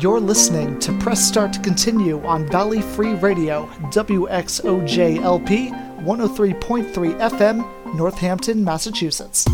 You're listening to Press Start to Continue on Valley Free Radio, WXOJLP 103.3 FM, Northampton, Massachusetts.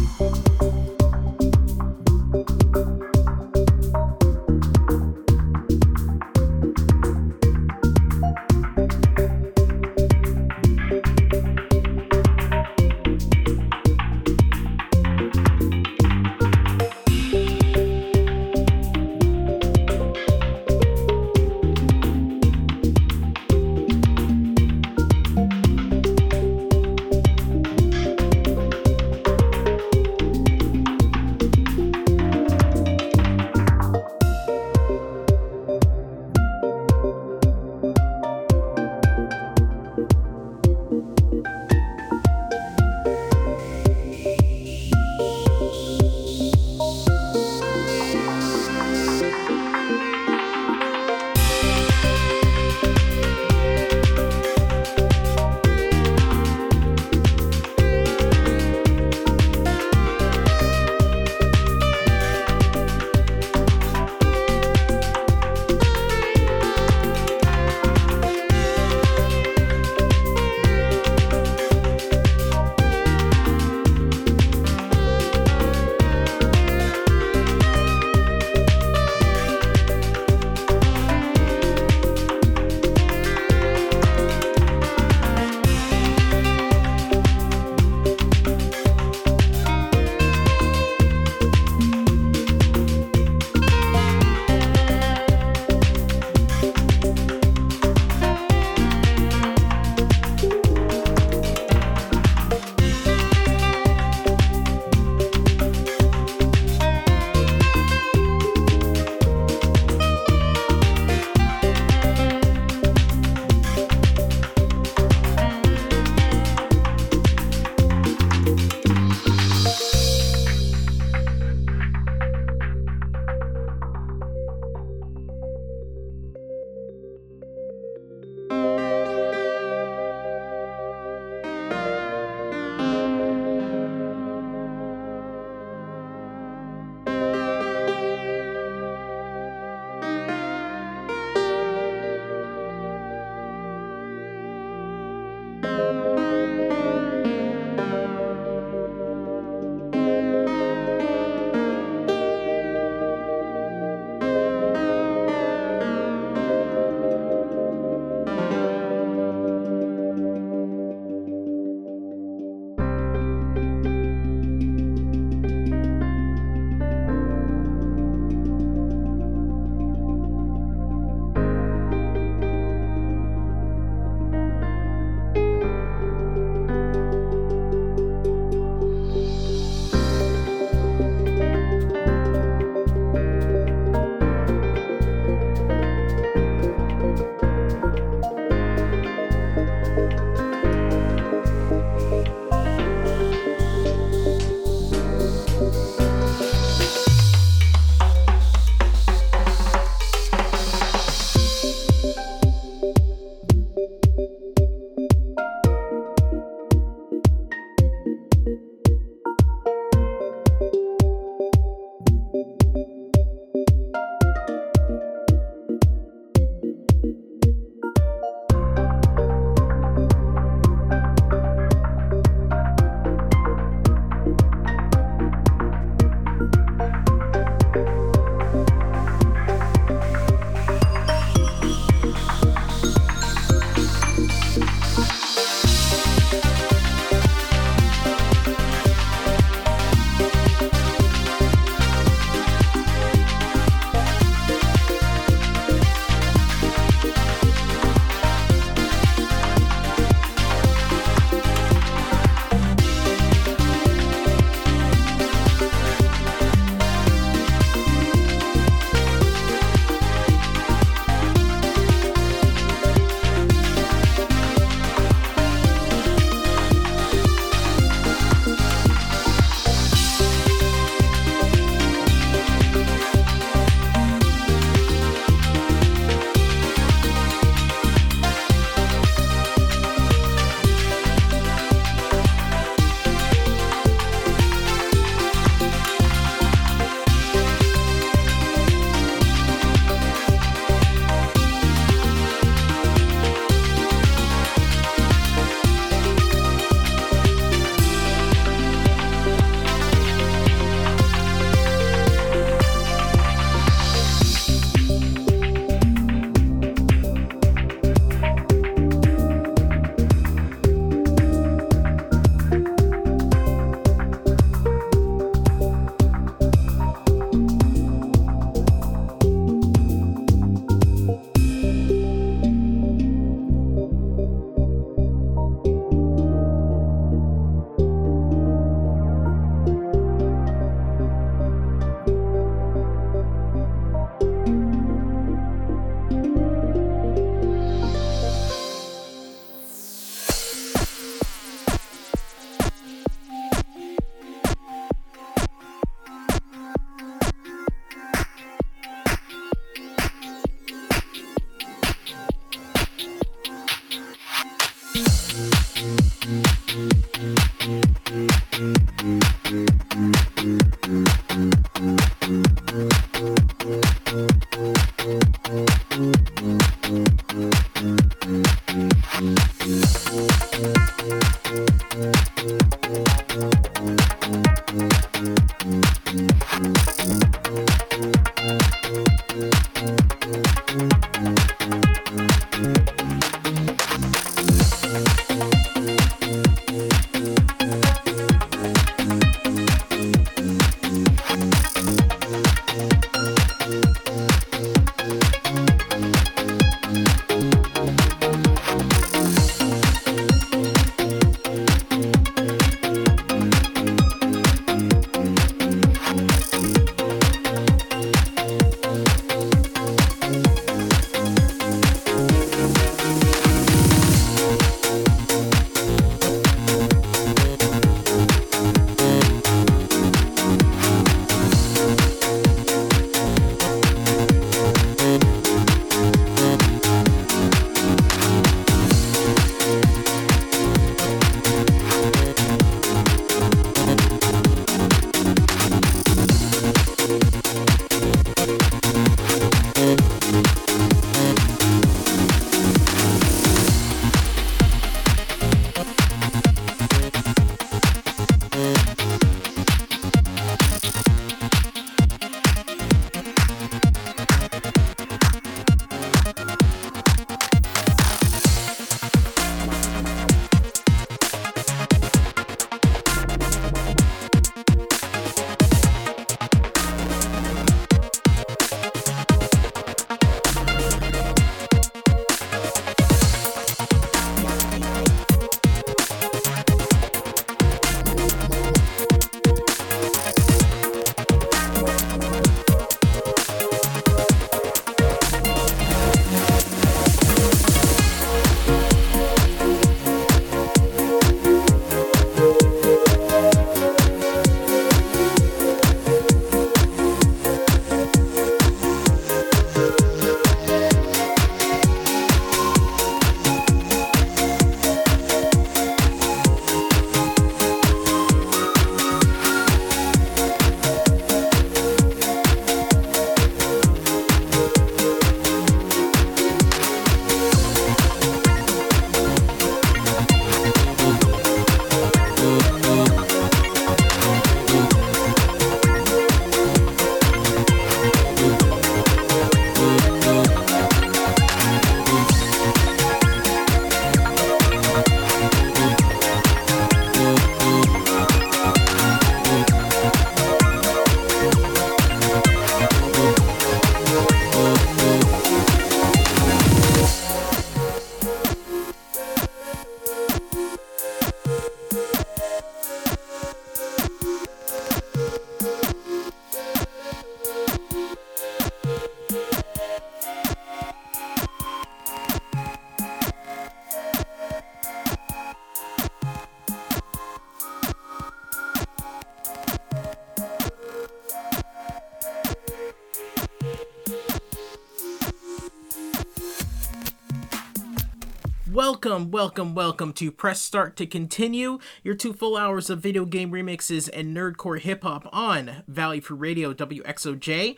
Welcome, welcome, to Press Start to Continue, your two full hours of video game remixes and nerdcore hip hop on Valley Free Radio WXOJ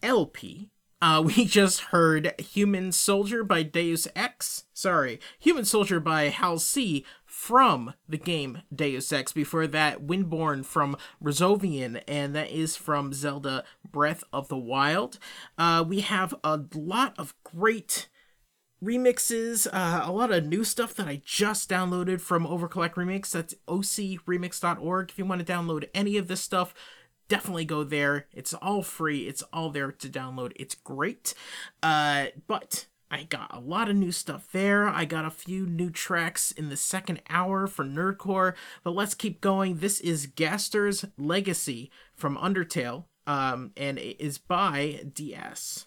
LP. Uh, we just heard Human Soldier by Deus Ex. Sorry, Human Soldier by Hal C from the game Deus Ex. Before that, Windborn from Resolvian, and that is from Zelda Breath of the Wild. Uh, we have a lot of great remixes, uh, a lot of new stuff that I just downloaded from OverClocked ReMix. That's ocremix.org. If you want to download any of this stuff, definitely go there. It's all free. It's all there to download. It's great. Uh, but I got a lot of new stuff there. I got a few new tracks in the second hour for Nerdcore. But let's keep going. This is Gaster's Legacy from Undertale, um, and it is by DS.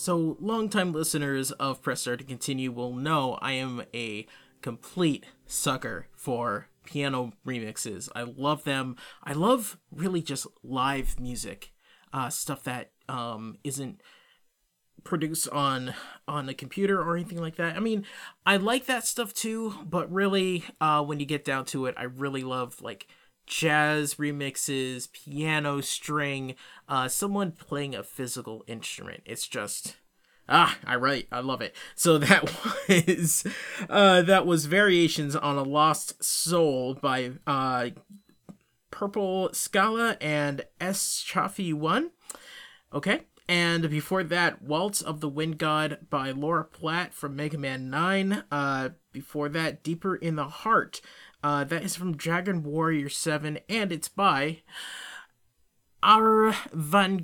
So, longtime listeners of Press Start to Continue will know I am a complete sucker for piano remixes. I love them. I love really just live music, uh, stuff that um, isn't produced on on a computer or anything like that. I mean, I like that stuff too, but really, uh, when you get down to it, I really love like jazz remixes, piano string, uh, someone playing a physical instrument. It's just ah, I right, I love it. So that was uh, that was variations on a lost soul by uh, Purple Scala and S Chaffee One. Okay. And before that, Waltz of the Wind God by Laura Platt from Mega Man 9. Uh, before that, Deeper in the Heart uh, that is from Dragon Warrior 7, and it's by Ar Van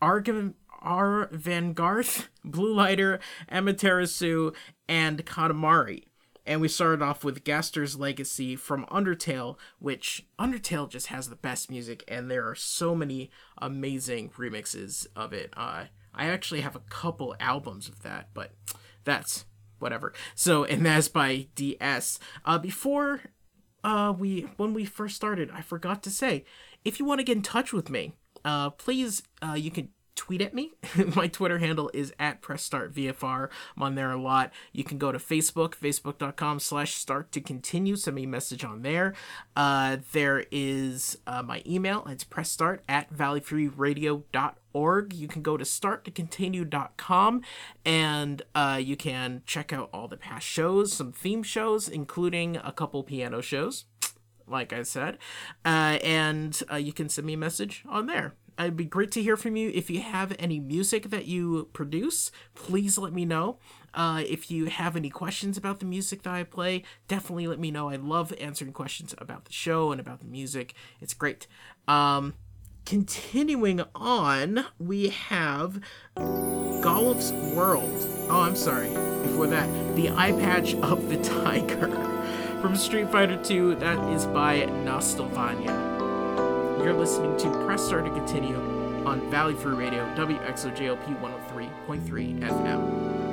Argan R. Vangarth, Blue Lighter, Amaterasu, and Katamari. And we started off with Gaster's Legacy from Undertale, which Undertale just has the best music, and there are so many amazing remixes of it. Uh, I actually have a couple albums of that, but that's whatever. So, and that's by DS. Uh, before uh, we when we first started, I forgot to say, if you want to get in touch with me, uh, please, uh, you can tweet at me. My Twitter handle is at PressStartVFR. I'm on there a lot. You can go to Facebook, facebook.com slash start to continue. Send me a message on there. Uh, there is uh, my email. It's pressstart at valleyfreeradio.org. You can go to starttocontinue.com and uh, you can check out all the past shows, some theme shows, including a couple piano shows like I said, uh, and uh, you can send me a message on there it'd be great to hear from you. If you have any music that you produce, please let me know. Uh, if you have any questions about the music that I play, definitely let me know. I love answering questions about the show and about the music. It's great. Um, continuing on, we have Golf's World. Oh, I'm sorry. Before that, the Eye Patch of the Tiger from Street Fighter 2. That is by Nostalvania. You're listening to Press Start to Continue on Valley Free Radio, WXOJLP 103.3 FM.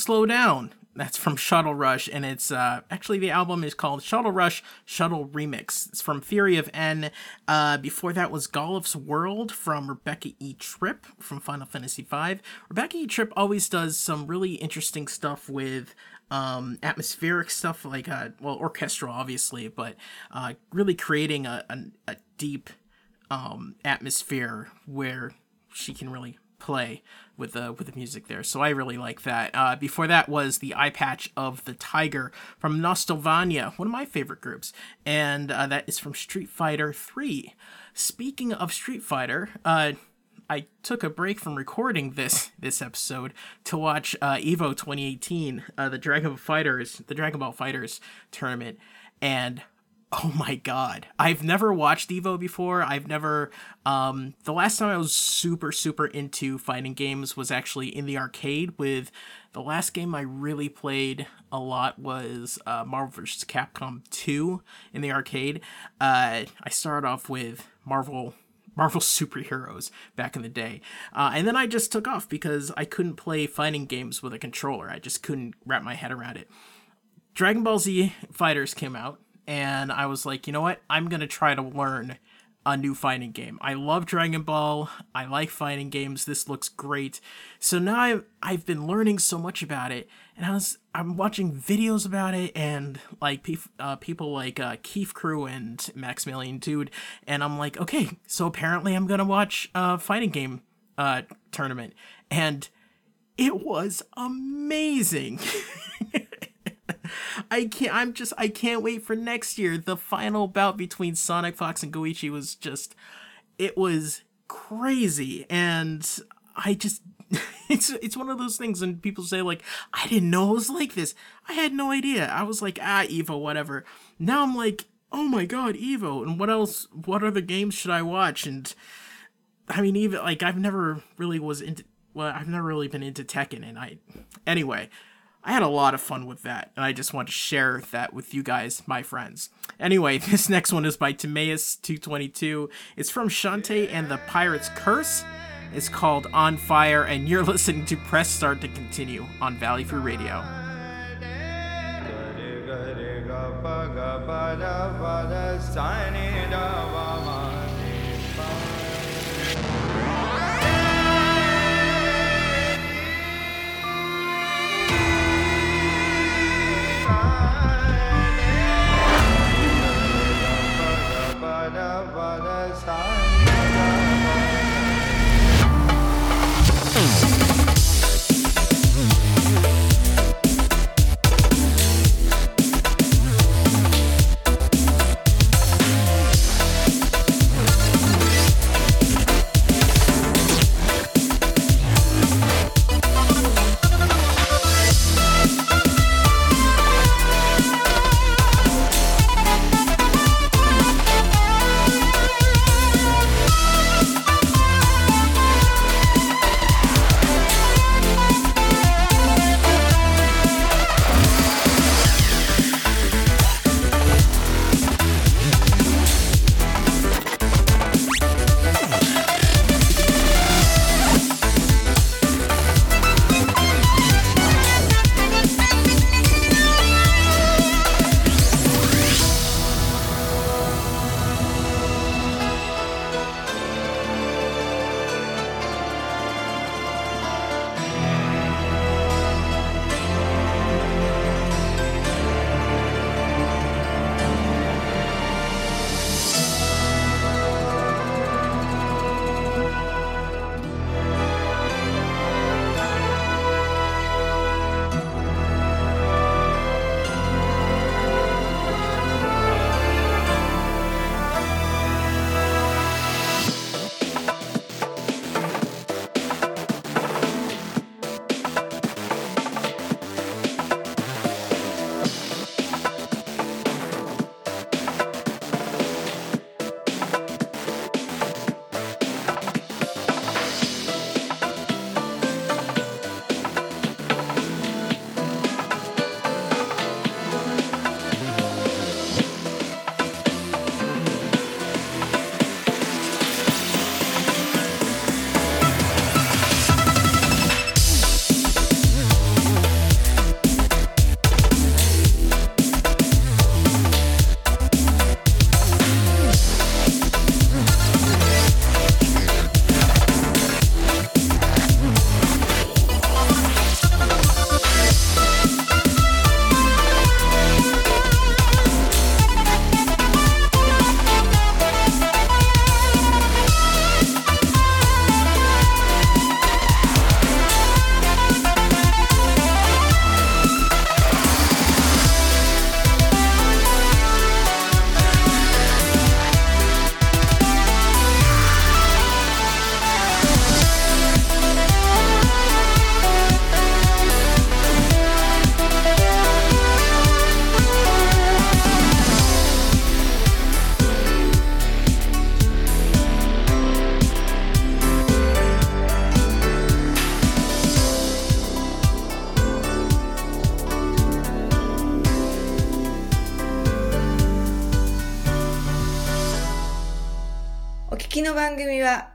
Slow Down. That's from Shuttle Rush, and it's uh, actually the album is called Shuttle Rush Shuttle Remix. It's from Theory of N. Uh, before that was Golf's World from Rebecca E. Tripp from Final Fantasy V. Rebecca E. Tripp always does some really interesting stuff with um, atmospheric stuff, like uh, well, orchestral, obviously, but uh, really creating a, a, a deep um, atmosphere where she can really play with the with the music there. So I really like that. Uh, before that was the eye patch of the tiger from Nostalvania, one of my favorite groups, and uh, that is from Street Fighter Three. Speaking of Street Fighter, uh, I took a break from recording this this episode to watch uh, Evo 2018, uh, the Dragon Ball FighterZ, the Dragon Ball FighterZ tournament, and oh my god i've never watched evo before i've never um the last time i was super super into fighting games was actually in the arcade with the last game i really played a lot was uh, marvel vs capcom 2 in the arcade uh i started off with marvel Marvel superheroes back in the day. Uh, and then I just took off because I couldn't play fighting games with a controller. I just couldn't wrap my head around it. Dragon Ball Z Fighters came out, and I was like, you know what? I'm gonna try to learn a new fighting game. I love Dragon Ball. I like fighting games. This looks great. So now I've, I've been learning so much about it, and I was I'm watching videos about it, and like uh, people like uh, Keith Crew and Maximilian Dood, and I'm like, okay, so apparently I'm gonna watch a fighting game uh, tournament, and it was amazing. I can't. I'm just. I can't wait for next year. The final bout between SonicFox and GO1 was just. It was crazy, and I just. It's it's one of those things, and people say like, I didn't know it was like this. I had no idea. I was like, ah, Evo, whatever. Now I'm like, oh my god, Evo, and what else? What other games should I watch? And I mean, even like I've never really was into. Well, I've never really been into Tekken, and I. Anyway, I had a lot of fun with that, and I just want to share that with you guys, my friends. Anyway, this next one is by Timaeus222. It's from Shantae and the Pirate's Curse. It's called On Fire, and you're listening to Press Start to Continue on Valley Free Radio.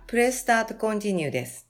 プレスタートコンティニューです。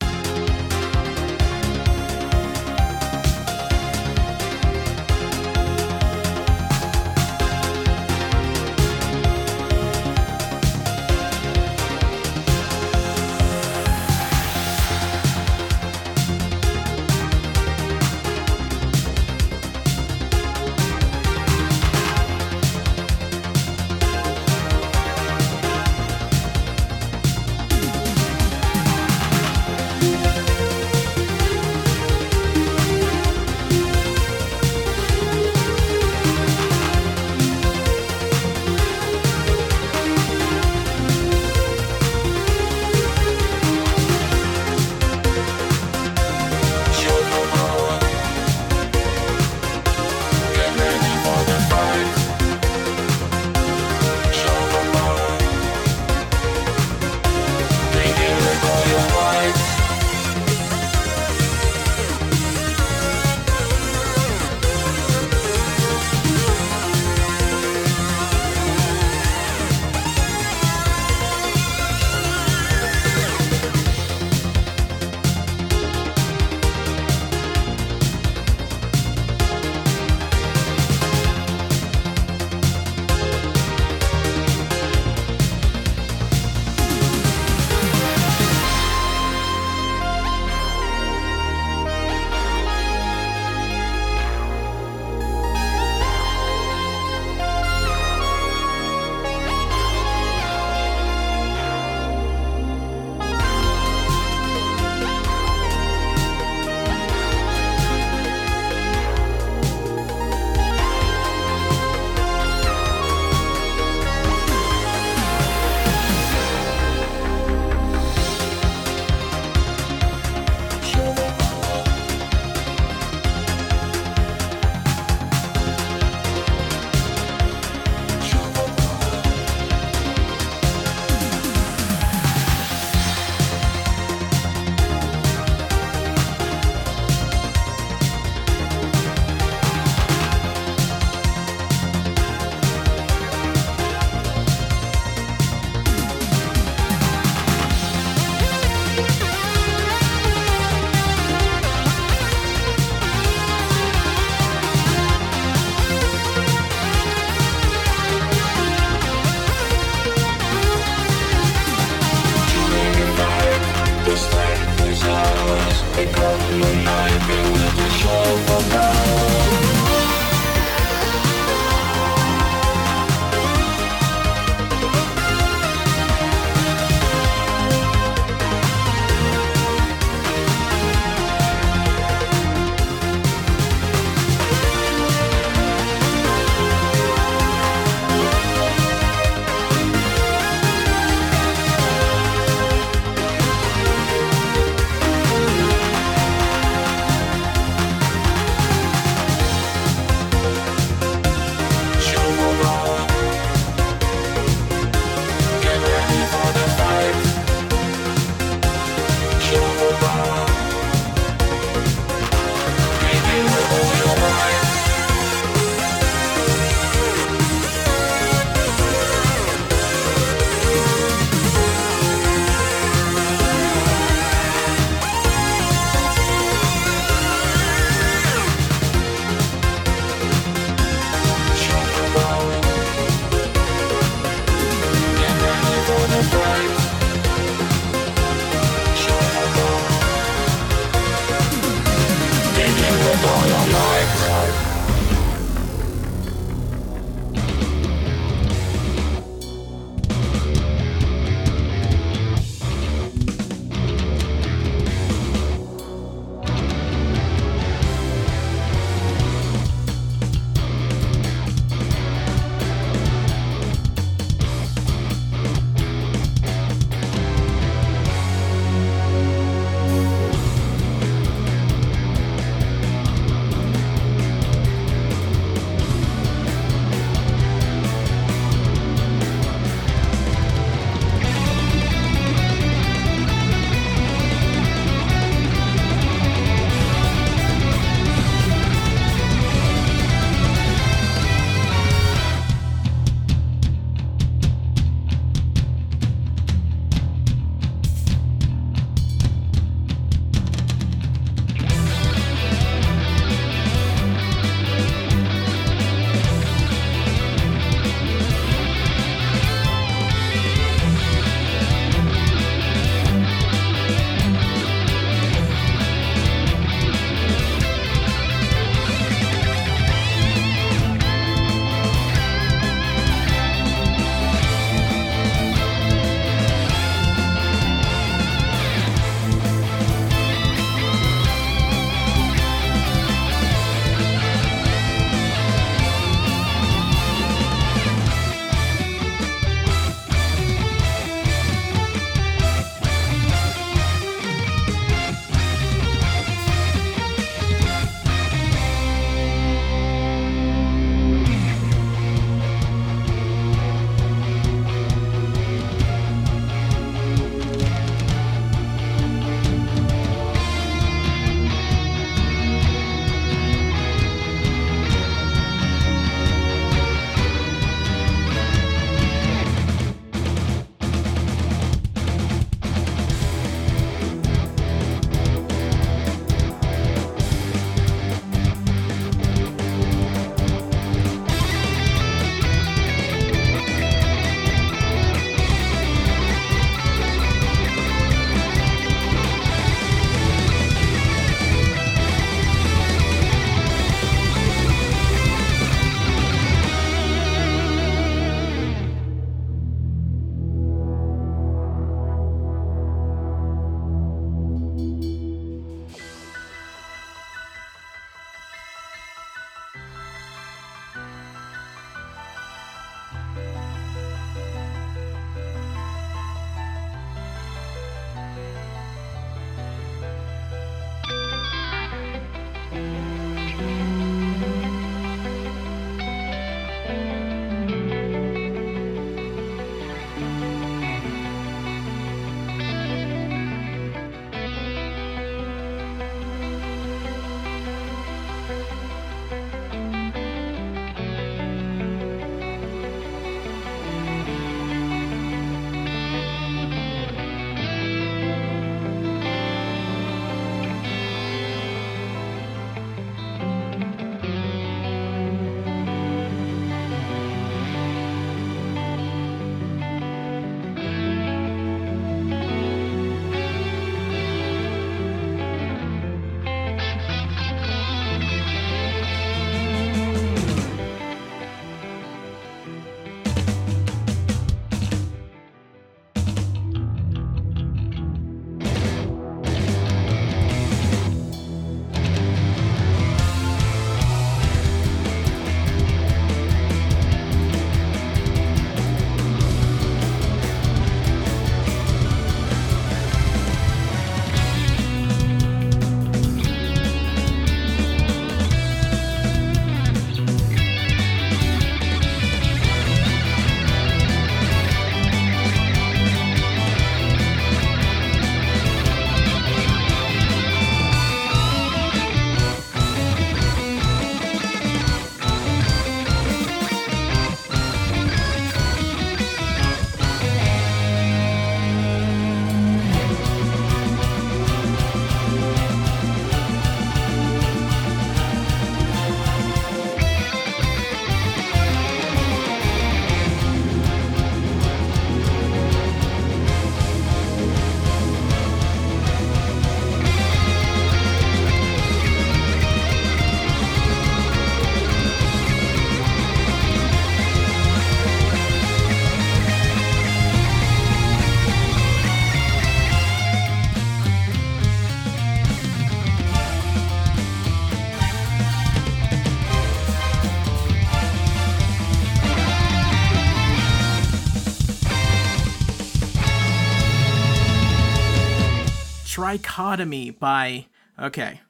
Trichotomy by, okay,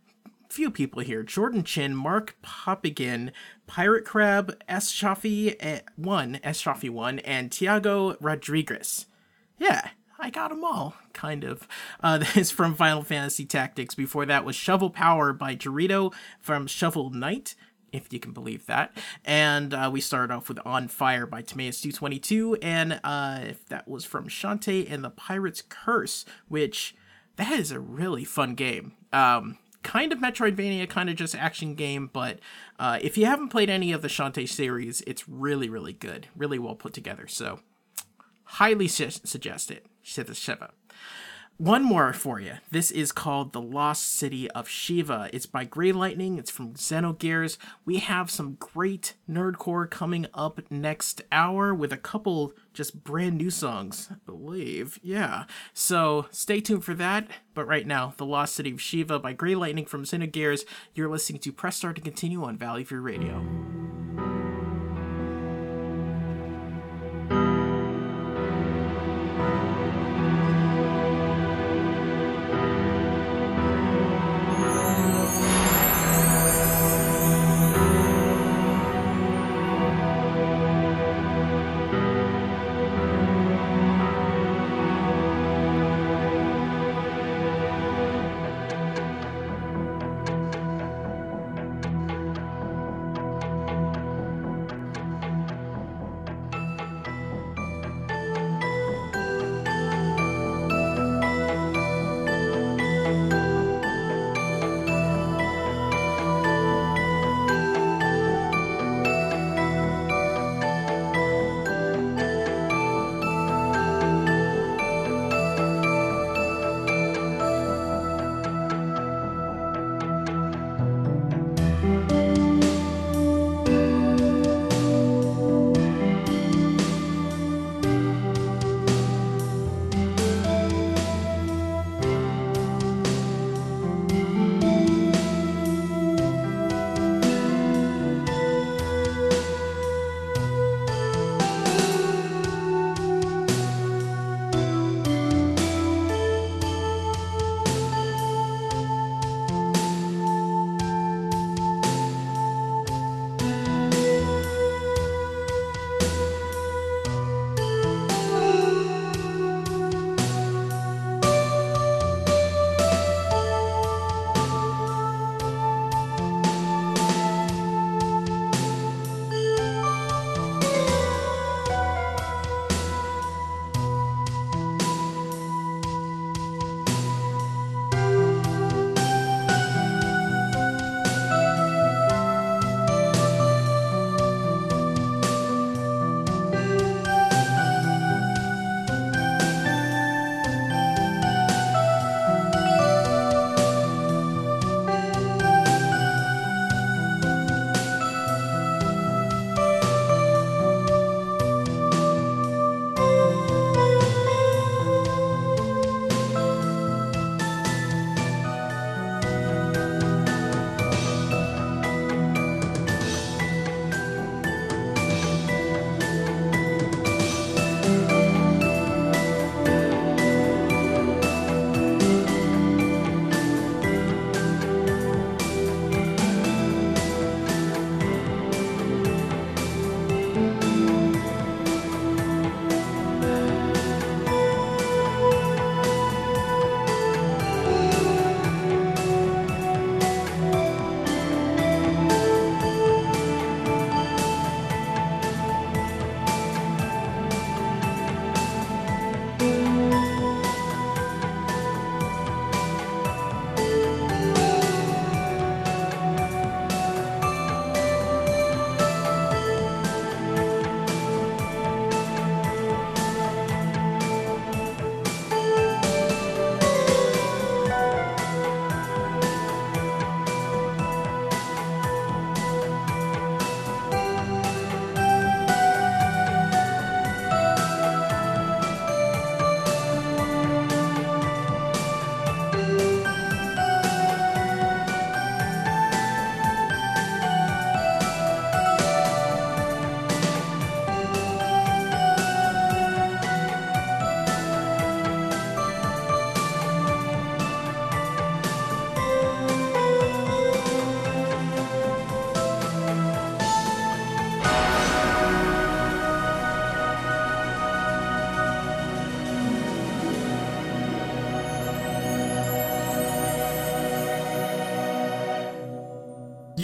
few people here Jordan Chin, Mark Popigan, Pirate Crab, S. Shafi eh, 1, S. Shafi 1, and Tiago Rodriguez. Yeah, I got them all, kind of. Uh, this is from Final Fantasy Tactics. Before that was Shovel Power by Dorito from Shovel Knight, if you can believe that. And uh, we started off with On Fire by Timaeus222, and uh, that was from Shantae and the Pirate's Curse, which that is a really fun game. Um, kind of Metroidvania, kind of just action game, but uh, if you haven't played any of the Shantae series, it's really, really good, really well put together. So, highly su- suggest it. Shiva Shiva. One more for you. This is called The Lost City of Shiva. It's by Grey Lightning. It's from Xenogears. We have some great nerdcore coming up next hour with a couple just brand new songs, I believe. Yeah. So stay tuned for that. But right now, The Lost City of Shiva by Grey Lightning from Xenogears. You're listening to Press Start to continue on Valley Free Radio.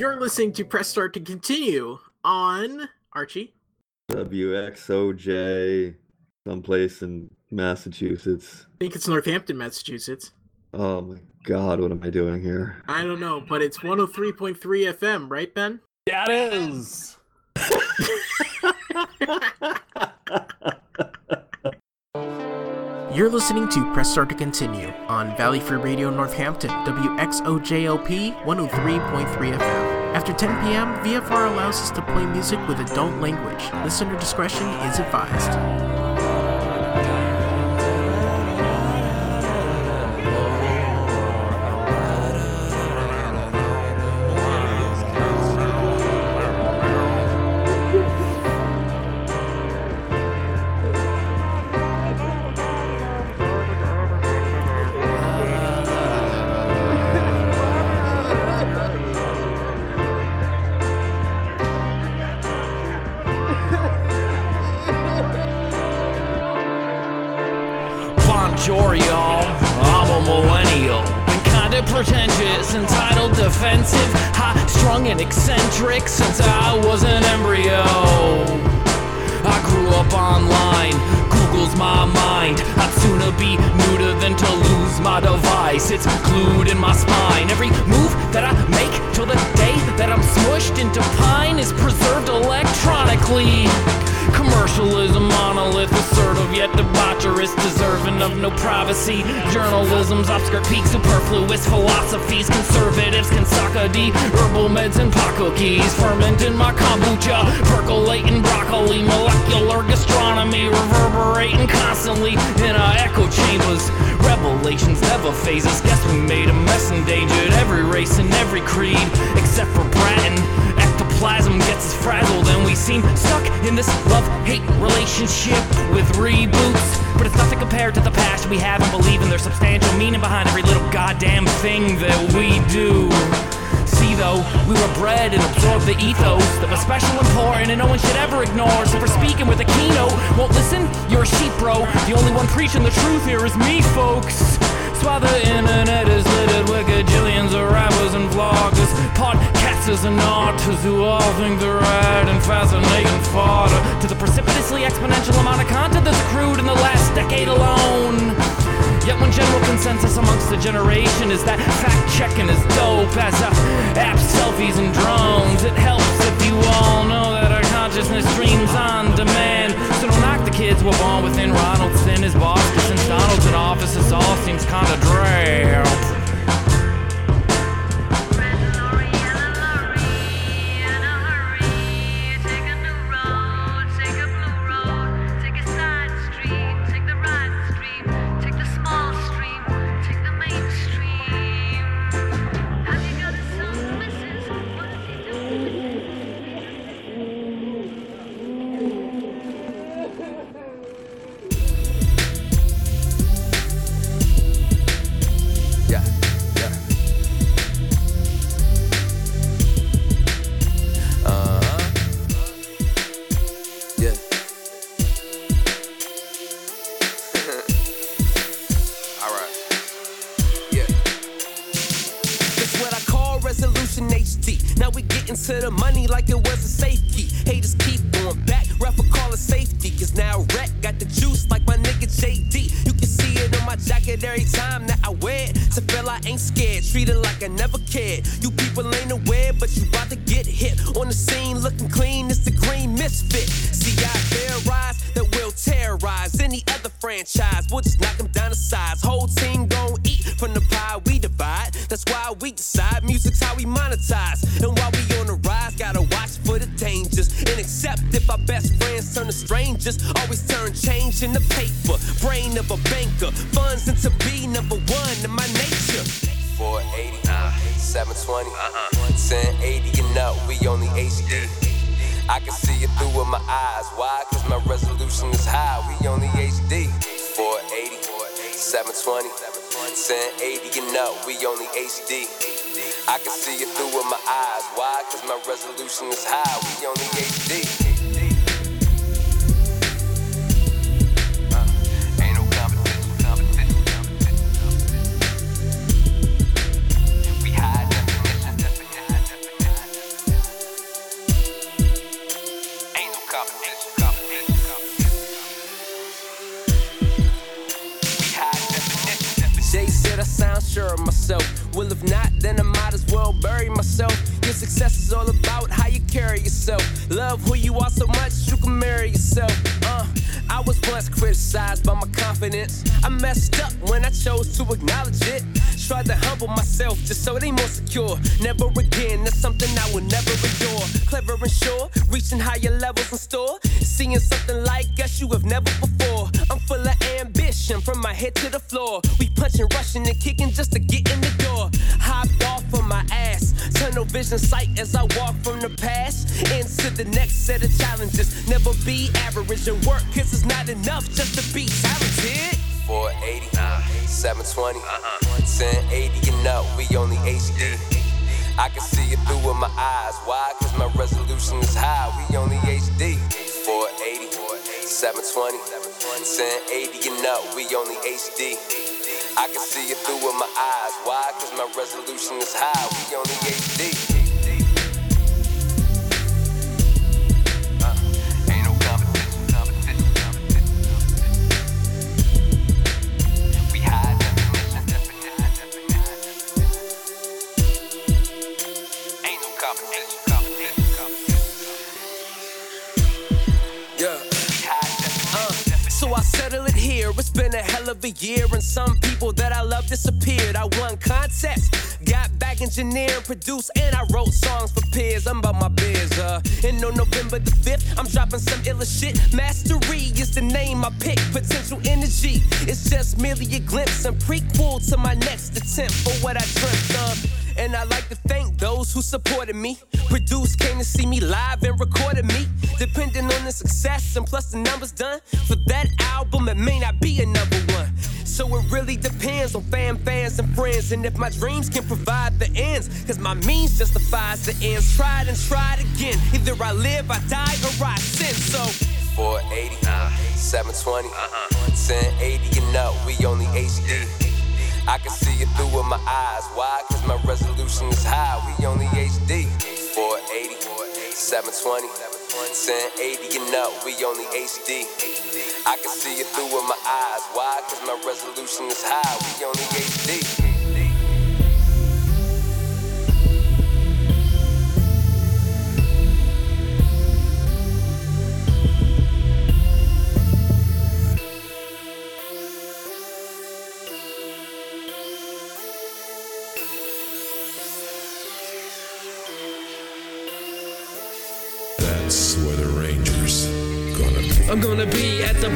You're listening to Press Start to Continue on Archie. WXOJ, someplace in Massachusetts. I think it's Northampton, Massachusetts. Oh my god, what am I doing here? I don't know, but it's 103.3 FM, right, Ben? Yeah, it is. You're listening to Press Start to Continue on Valley Free Radio Northampton, WXOJLP 103.3 FM. After 10 p.m., VFR allows us to play music with adult language. Listener discretion is advised. No. Journalism's obscure peak, superfluous philosophies. Conservatives can suck a D, herbal meds and pot cookies. Fermenting my kombucha, percolating broccoli, molecular gastronomy, reverberating constantly in our echo chambers. Revelations never phase us. Guess we made a mess, endangered every race and every creed, except for Bratton. Ectoplasm gets us frazzled, and we seem stuck in this love hate relationship with reboots. But it's nothing compared to the past we have and believe in there's substantial meaning behind every little goddamn thing that we do. See though, we were bred and absorbed the ethos that was special, important, and no one should ever ignore. So for speaking with a keynote, won't listen? You're a sheep, bro. The only one preaching the truth here is me, folks. That's why the internet is littered with gajillions of rappers and vloggers, podcasters and artists who all think they're right and fascinating fodder to the precipitously exponential amount of content that's accrued in the last decade alone. Yet one general consensus amongst the generation is that fact checking is dope as a apps, selfies, and drones. It helps if you all know that consciousness streams on demand. So don't knock the kids we're born within Ronaldson, his boss, since Donald's in office, this all seems kinda drab. Resolution is high, 720, 1080 uh-huh. and up, we only HD. I can see it through with my eyes. Why? Cause my resolution is high. We only HD. 480, 720, 1080 and up, we only HD. I can see it through with my eyes. Why? Cause my resolution is high. We only HD. Produced, and I wrote songs for peers. I'm about my biz. Uh, and on November the 5th, I'm dropping some illa shit. Mastery is the name I pick. Potential energy. It's just merely a glimpse and prequel to my next attempt for what I dreamt of. And I like to thank those who supported me. Produced, came to see me live and recorded me. Depending on the success and plus the numbers done. For that album, it may not be a number one. So it really depends on fan, fans, and friends. And if my dreams can provide the ends, cause my means justifies the ends. Tried and tried again. Either I live, I die, or I sin. So 480, 720, 1080 and up, we only HD. I can see it through with my eyes. Why? Cause my resolution is high. We only HD. 480, 720, 1080 and up, we only HD. I can see it through with my eyes. Why? Cause my resolution is high. We only HD. I'm gonna be at the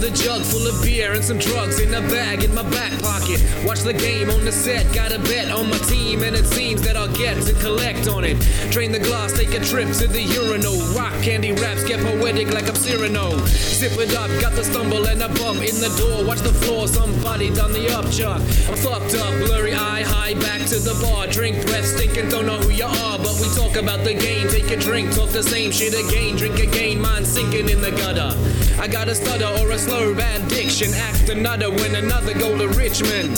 with a jug full of beer and some drugs in a bag in my back pocket. Watch the game on the set, got a bet on my team, and it seems that I'll get to collect on it. Drain the glass, take a trip to the urinal. Rock candy raps, get poetic like I'm Cyrano. Zip it up, got the stumble and a bump in the door. Watch the floor, somebody done the up chuck. I'm fucked up, blurry eye, high back to the bar. Drink breath, stinking, don't know who you are, but we talk about the game. Take a drink, talk the same shit again. Drink again, mind sinking in the gutter. I got a stutter or a slur, bad diction. Act another, win another, go to Richmond.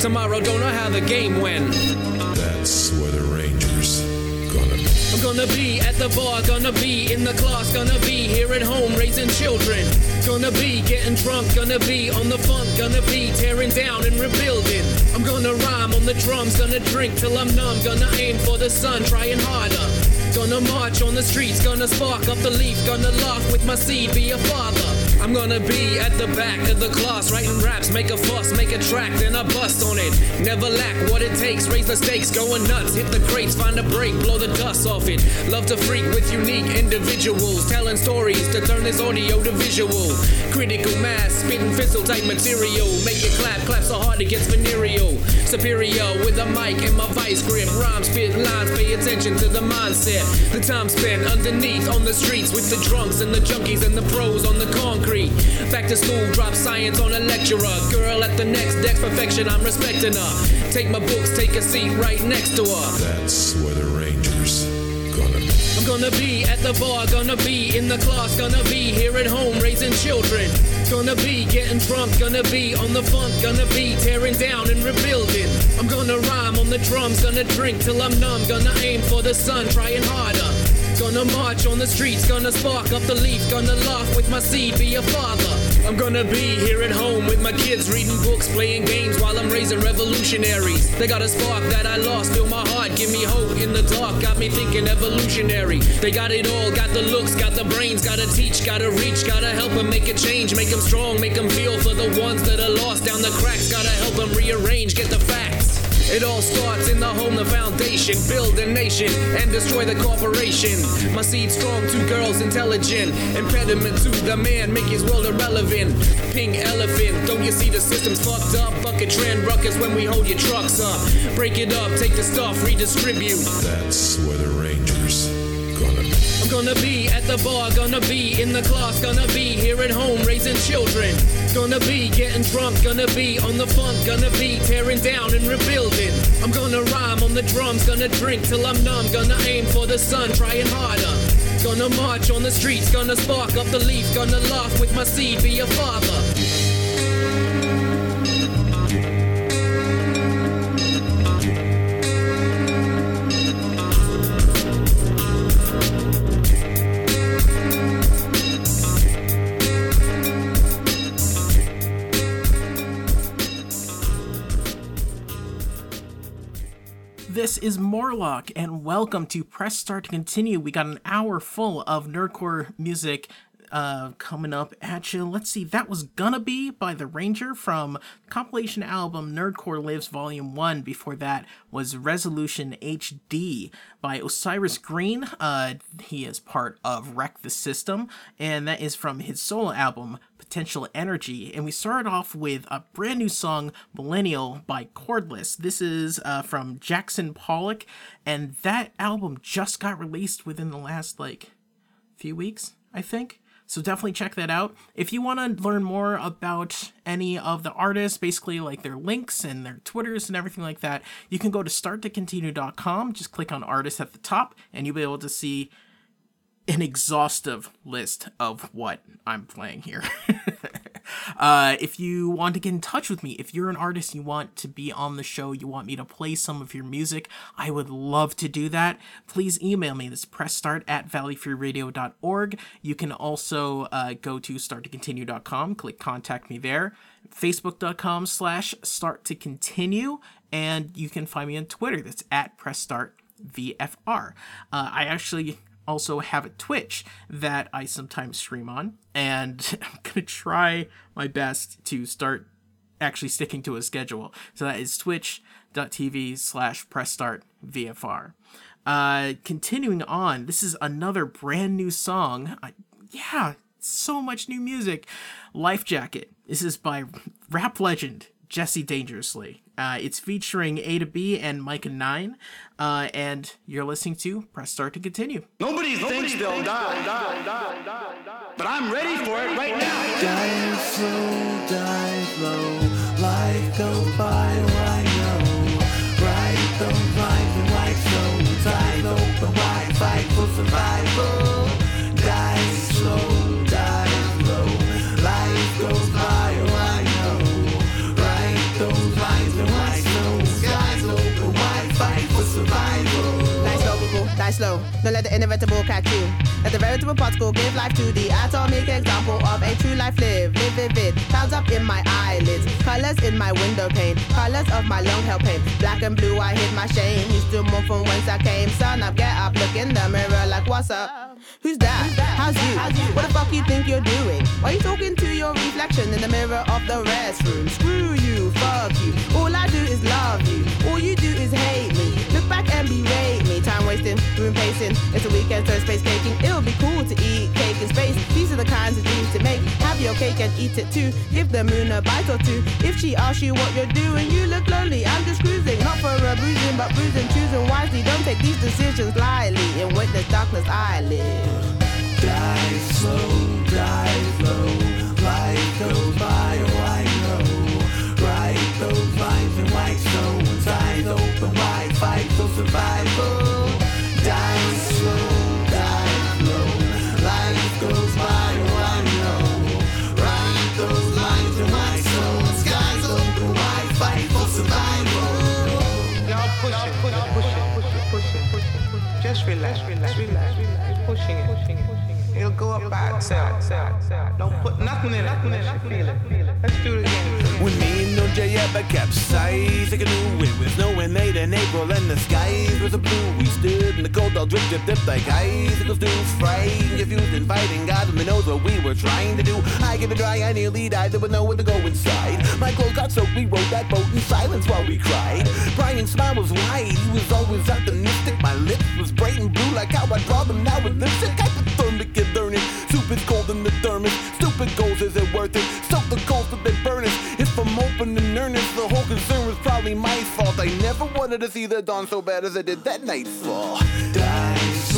Tomorrow, don't know how the game went. That's where the Rangers gonna be. I'm gonna be at the bar, gonna be in the class, gonna be here at home raising children. Gonna be getting drunk, gonna be on the funk, gonna be tearing down and rebuilding. I'm gonna rhyme on the drums, gonna drink till I'm numb, gonna aim for the sun, trying harder. Gonna march on the streets, gonna spark up the leaf, gonna laugh with my seed, be a father. I'm gonna be at the back of the class, writing raps, make a fuss, make a track, then I bust on it. Never lack what it takes, raise the stakes, going nuts, hit the crates, find a break, blow the dust off it. Love to freak with unique individuals, telling stories to turn this audio to visual. Critical mass, spitting fizzle type material, make it clap, clap so hard it gets venereal. Superior with a mic and my vice grip, rhyme, spit lines, pay attention to the mindset. The time spent underneath on the streets with the drunks and the junkies and the pros on the concrete. Back to school, drop science on a lecturer. Girl at the next desk, perfection, I'm respecting her. Take my books, take a seat right next to her. That's where the Rangers gonna be. I'm gonna be at the bar, gonna be in the class, gonna be here at home raising children. Gonna be getting drunk, gonna be on the funk, gonna be tearing down and rebuilding. I'm gonna rhyme on the drums, gonna drink till I'm numb, gonna aim for the sun, trying harder. Gonna march on the streets, gonna spark up the leaf, gonna laugh with my seed, be a father. I'm gonna be here at home with my kids reading books, playing games while I'm raising revolutionaries. They got a spark that I lost, fill my heart, give me hope in the dark, got me thinking evolutionary. They got it all, got the looks, got the brains, gotta teach, gotta reach, gotta help them make a change, make them strong, make them feel for the ones that are lost down the cracks, gotta help them rearrange, get the facts. It all starts in the home, the foundation. Build a nation and destroy the corporation. My seed strong, two girls intelligent. Impediment to the man, make his world irrelevant. Pink elephant, don't you see the system's fucked up? Bucket trend ruckus when we hold your trucks up. Break it up, take the stuff, redistribute. That's where the Rangers gonna be. I'm gonna be at the bar, gonna be in the class, gonna be here at home raising children. Gonna be getting drunk, gonna be on the funk, gonna be tearing down and rebuilding. I'm gonna rhyme on the drums, gonna drink till I'm numb, gonna aim for the sun, trying harder. Gonna march on the streets, gonna spark up the leaf, gonna laugh with my seed, be a father. This is Morlock, and welcome to Press Start to Continue. We got an hour full of nerdcore music uh, coming up at you. Let's see, that was Gonna Be by The Ranger from compilation album Nerdcore Lives Volume 1. Before that was Resolution HD by Osiris Green. Uh, he is part of Wreck the System, and that is from his solo album Potential Energy. And we started off with a brand new song, Millennial by Cordless. This is uh, from Jackson Pollock, and that album just got released within the last like few weeks, I think. So definitely check that out. If you want to learn more about any of the artists, basically like their links and their Twitters and everything like that, you can go to starttocontinue.com. Just click on artists at the top, and you'll be able to see an exhaustive list of what I'm playing here. uh, if you want to get in touch with me, if you're an artist, you want to be on the show, you want me to play some of your music, I would love to do that. Please email me. This is pressstart at valleyfreeradio.org. You can also uh, go to starttocontinue.com, click contact me there, facebook.com slash start to continue, and you can find me on Twitter. That's at pressstartvfr. Uh, I actually also have a Twitch that I sometimes stream on, and I'm gonna try my best to start actually sticking to a schedule. So that is twitch.tv slash pressstartvfr. Uh, continuing on, this is another brand new song. I, yeah, so much new music. Life Jacket. This is by rap legend Jesse Dangerously. Uh, it's featuring A to B and Myka Nine, uh, and you're listening to Press Start to continue. Nobody, thinks they'll die, but I'm ready for it right now. Dive slow, dive low, life goes by, oh, I know. Ride those lines and white stones, eyes open wide, fight for survival. Slow. Don't let the inevitable catch you. Let the veritable particle give life to the atomic example of a true life live. Live vivid. Clouds up in my eyelids. Colors in my window pane. Colors of my long held pain. Black and blue, I hid my shame. He's still more from whence I came. Son up, get up, look in the mirror like, what's up? Who's that? How's you? What the fuck you think you're doing? Why you talking to your reflection in the mirror of the restroom? Screw pacing. It's a weekend, so space caking. It'll be cool to eat cake in space. These are the kinds of dreams to make. Have your cake and eat it too. Give the moon a bite or two. If she asks you what you're doing, you look lonely. I'm just cruising, not for a bruising, but bruising, choosing wisely. Don't take these decisions lightly. In witness darkness, I live. Dive slow, dive low, life goes by, oh I know. Those lines in white stones, eyes open wide, fight for survival. Relax, relax, relax, relax. Pushing it, pushing it, It'll go up by itself. Don't put nothing in it unless feel it. Let's do it again. When me and OJ ever capsized, like a new it was snowing late in April and the skies was a blue. We stood in the cold, all drip, drip, dip like icicles. Fried, confused, and fighting. God only knows what we were trying to do. I give it dry, I nearly died. There was nowhere to go inside. My clothes got soaked, we rode that boat in silence while we cried. Brian's smile was wide, he was always optimistic. My lips was bright and blue like how I draw them now with lipstick. Hypothermic and burning, soup is cold in the thermos. Stupid goals, is it worth it? Soak the coals have been burning. If I'm open and earnest, the whole concern was probably my fault. I never wanted to see the dawn so bad as I did that nightfall. Die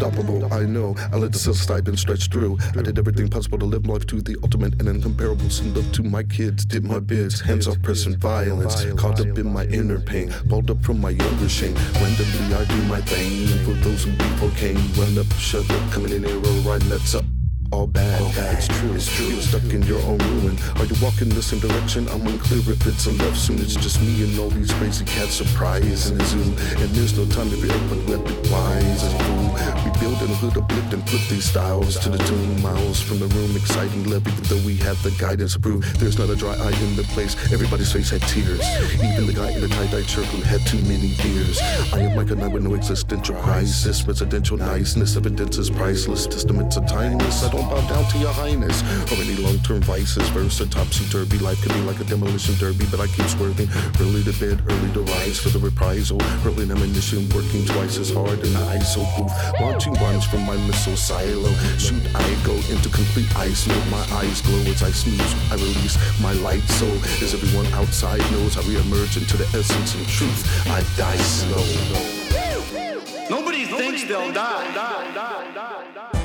Unstoppable, I know. I let the type and stretch through. I did everything possible to live life to the ultimate and incomparable. Send love to my kids, did my bids. Hands off pressing violence. Caught up in my inner pain. Balled up from my younger shame. Randomly, I do my thing. And for those who came, run up, shut up, coming in here, right, let's up. All bad, All bad. it's true, it's true. You're stuck in your own ruin. Are you walking the same direction? I'm unclear if it's a left soon. It's just me and all these crazy cats surprise in the zoo. And there's no time if you're open, be wise and fool. We build in a hood uplift and flip these styles to the tune. Miles from the room, exciting even though we have the guidance approved. There's not a dry eye in the place. Everybody's face had tears. Even the guy in the tie-dye shirt who had too many beers. I am like a knight with no existential crisis. Residential niceness, evidence is priceless. Testaments of timeless. I don't bow down to your highness. Or any long-term vices. Verse a topsy-turvy. Life can be like a demolition derby, but I keep swerving. Early to bed, early to rise for the reprisal. Early ammunition, working twice as hard in the ISO booth. Launching runs from my missile silo. Shoot, I go into complete ice mode. My eyes glow as I snooze. I release my light so as everyone outside knows I reemerge into the essence and truth. I die slow. Nobody thinks they'll die.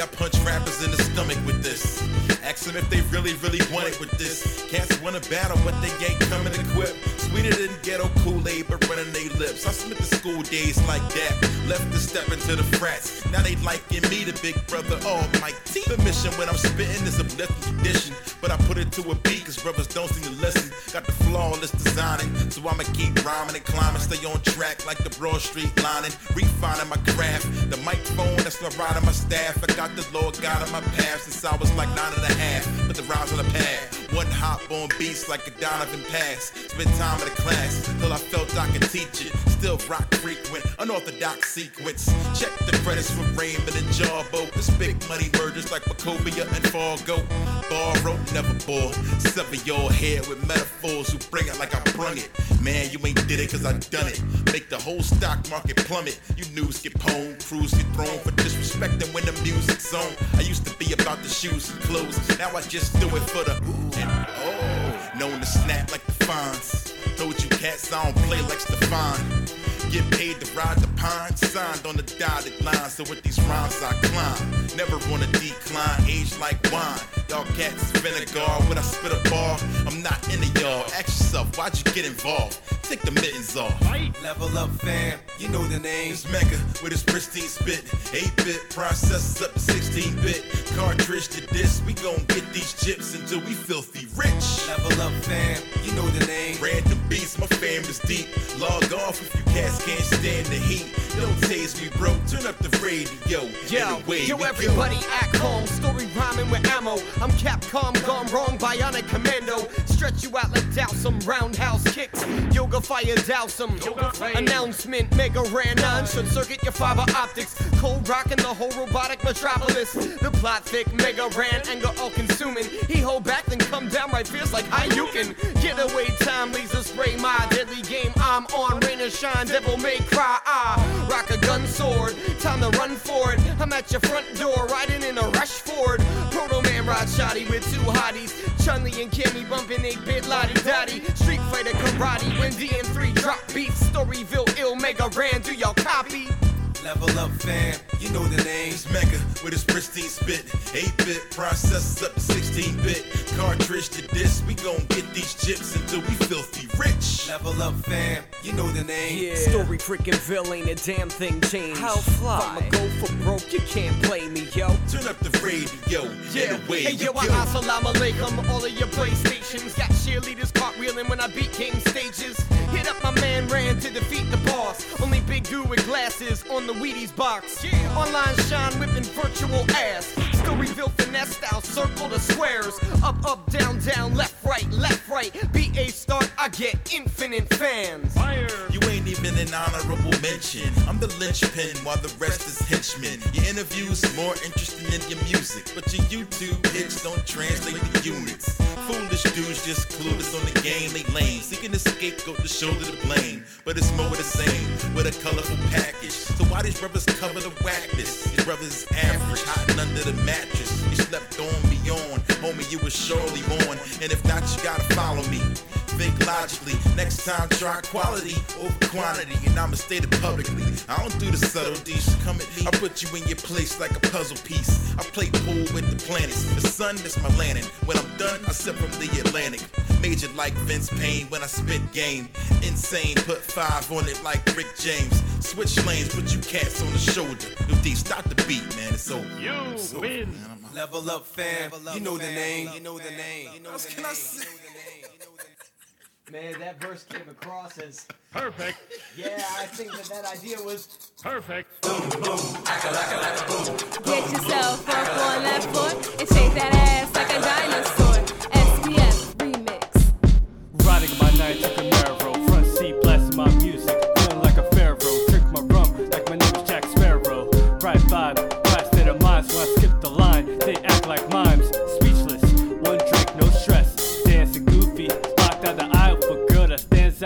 I punch rappers in the stomach with this. Ask them if they really, really want it with this. Cats wanna battle, but they ain't coming equipped. Sweeter than ghetto Kool-Aid, but running they lips. I spent the school days like that. Left to step into the frats. Now they liking me, the big brother almighty. The mission when I'm spitting is uplifting tradition. But I put it to a beat, cause brothers don't seem to listen. Got the flawless designing, so I'ma keep rhyming and climbing. Stay on track like the Broad Street lining. Refining my craft. The microphone, that's my ride on my staff. I got the Lord God on my path since I was like nine and a half. Put the rhymes on the pad. One hop on beats like a Donovan pass. Spent time in the class till I felt I could teach it. Still rock frequent, unorthodox sequence. Check the credits for Raymond and Jarbo. This big money mergers like Wachovia and Fargo. Borrow, never bore. Sever your head with metaphors who bring it like I brung it. Man, you ain't did it cause I done it. Make the whole stock market plummet. You news get pwned, crews get thrown for disrespecting when the music's on. I used to be about the shoes and clothes. Now I just do it for the ooh and oh. Known to snap like the fines. Told you cats I don't play like Stefan. Get paid to ride the pine, signed on the dotted line. So with these rhymes I climb, never wanna decline, age like wine. Y'all cats vinegar when I spit a bar. I'm not into y'all. Ask yourself, why'd you get involved? Take the mittens off. Level up, fam. You know the name. It's Mega with his pristine spit. 8-bit processors up to 16-bit. Cartridge to this, we gon' get these chips until we filthy rich. Level up, fam. You know the name. Random beats, my fam is deep. Log off if you cats can't stand the heat. Don't tase me, bro. Turn up the radio. Yo, Anyway, yo, everybody go. act calm. Story rhyming with ammo. I'm Capcom gone wrong, bionic commando. Stretch you out like Dhalsim roundhouse kicks. Yoga fire Dhalsim. Announcement, Mega Ran 9 should circuit your fiber optics. Cold rocking the whole robotic metropolis. The plot thick, Mega Ran, anger all consuming. He hold back, then come down right fierce like how you can. Get away, time, laser spray, my deadly game. I'm on, rain or shine, devil may cry. Ah, rock a gun sword, time to run for it. I'm at your front door, riding in a rush Ford. Proto Man ride shoddy with two hotties. Chun Li and Cammy bumping 8 bit lottie dotty. Street Fighter karate when D and 3 drop beats. Storyville ill, Mega Ran, do y'all copy? Level up, fam. You know the name. It's Mega with his pristine spit. 8-bit processors up to 16-bit. Cartridge to disc. We gon' get these chips until we filthy rich. Level up, fam. You know the name. Yeah. Story freaking Ville ain't a damn thing changed. How fly? I'ma go for broke, you can't play me, yo. Turn up the radio. Yeah, And away hey you yo, go. I assalamu alaikum, all of your PlayStations. Got cheerleaders cartwheeling when I beat king stages. Up my man Rand to defeat the boss. Only big dude with glasses on the Wheaties box. Yeah. Online shine whipping virtual ass. Still reveal finesse style, circle the squares. Up, up, down, down, left, right, left, right. BA start, I get infinite fans. Fire! You ain't even an honorable mention. I'm the linchpin while the rest is henchmen. Your interviews more interesting than your music, but your YouTube hits don't translate to units. Foolish dudes just clueless on the game, they lame. Seeking a scapegoat to shoulder the blame, but it's more the same with a colorful package. So why these brothers cover the whackness? These brothers average, hiding under the mattress. You slept on me on, homie, you was surely born. And if not, you gotta follow me. Think logically. Next time, try quality over quantity, and I'ma state it publicly. I don't do the subtleties. Come at me, I put you in your place like a puzzle piece. I play pool with the planets. The sun is my lantern. When I'm done, I sip from the Atlantic. Major like Vince Payne when I spit game. Insane, put five on it like Rick James. Switch lanes, put you cats on the shoulder. If D, stop the beat, man. It's over. You win. Level up, fam. You know the name. You know the name. You know What can I say? Man, that verse came across as Perfect. Yeah, I think that that idea was Perfect. Boom, boom. Get yourself up on that foot and shake that ass like a dinosaur. SPF remix. Riding my night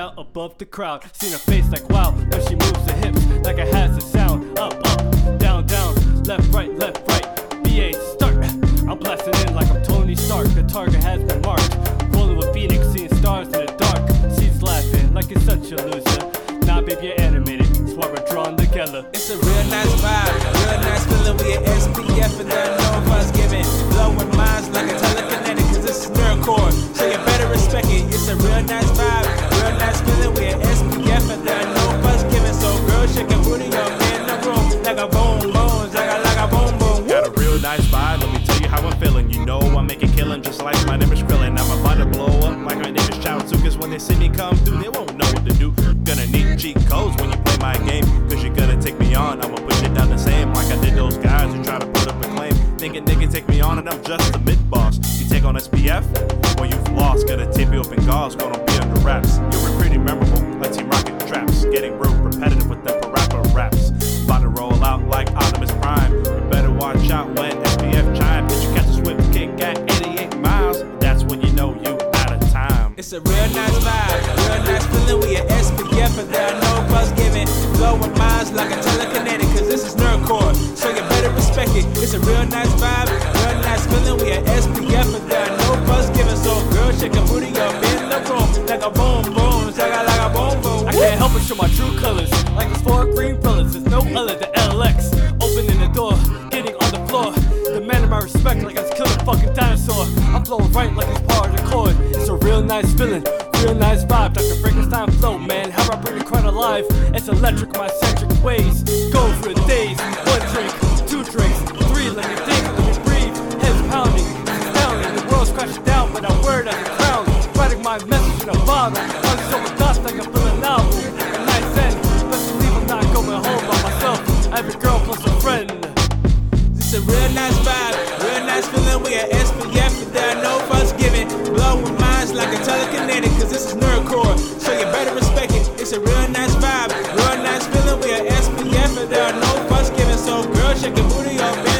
out above the crowd. Seen her face like wow, when she moves her hips like it has a sound. Up, up, down, down, left, right, left, right. BA start. I'm blasting in like I'm Tony Stark. The target has been marked. Rolling with Phoenix, seeing stars in the dark. She's laughing like it's such a loser. Nah, baby, you're animated. That's why we're drawn together. It's a real nice vibe, real nice feeling. We at SPF and are no fuss giving. Blowing minds like a telekinetic, cause this. So you better respect it. It's a real nice vibe, feeling. There no fuss. So girl, shake your booty up in the room like a boom boom, like a like a boom boom. Got a real nice vibe, let me tell you how I'm feeling. You know I make a killing just like my name is Krillin. I'm about to blow up like my name is Chaozu. Cause when they see me come through, they won't know what to do. Gonna need cheat codes when you play my game. Cause you're gonna take me on, I'ma push it down the same. Like I did those guys who try to put up a claim. Thinking they can take me on and I'm just a mid boss. You take on SPF? Well, you've lost. Gotta tape you up in gauze, gonna wraps. You were pretty memorable, like Team Rocket traps. Getting real repetitive with them for rapper raps. About to roll out like Optimus Prime. You better watch out when SPF chime. Bitch, you catch a swift kick at 88 miles. That's when you know you out of time. It's a real nice vibe, real nice feeling. We at SPF but there are no fuss giving. Blowing minds like a telekinetic, cause this is nerdcore. So you better respect it. It's a real nice vibe, real nice feeling. We at SPF but there are no fuss giving. So girl, check your booty up help but show my true colors. Like it's four green pillars, there's no other than LX. Opening the door, getting on the floor. Demanding my respect like I was killing a fucking dinosaur. I'm flowing right like it's part of the chord. It's a real nice feeling, real nice vibe. Dr. Frankenstein flow, man. How I bring the crowd alive? It's electric, my centric ways. Go for the real nice vibe, real nice feeling. We at SPF but there are no fuss giving. Blowing minds like a telekinetic, cause this is nerdcore. So you better respect it. It's a real nice vibe, real nice feeling. We at SPF but there are no fuss giving. So girl, shake your booty up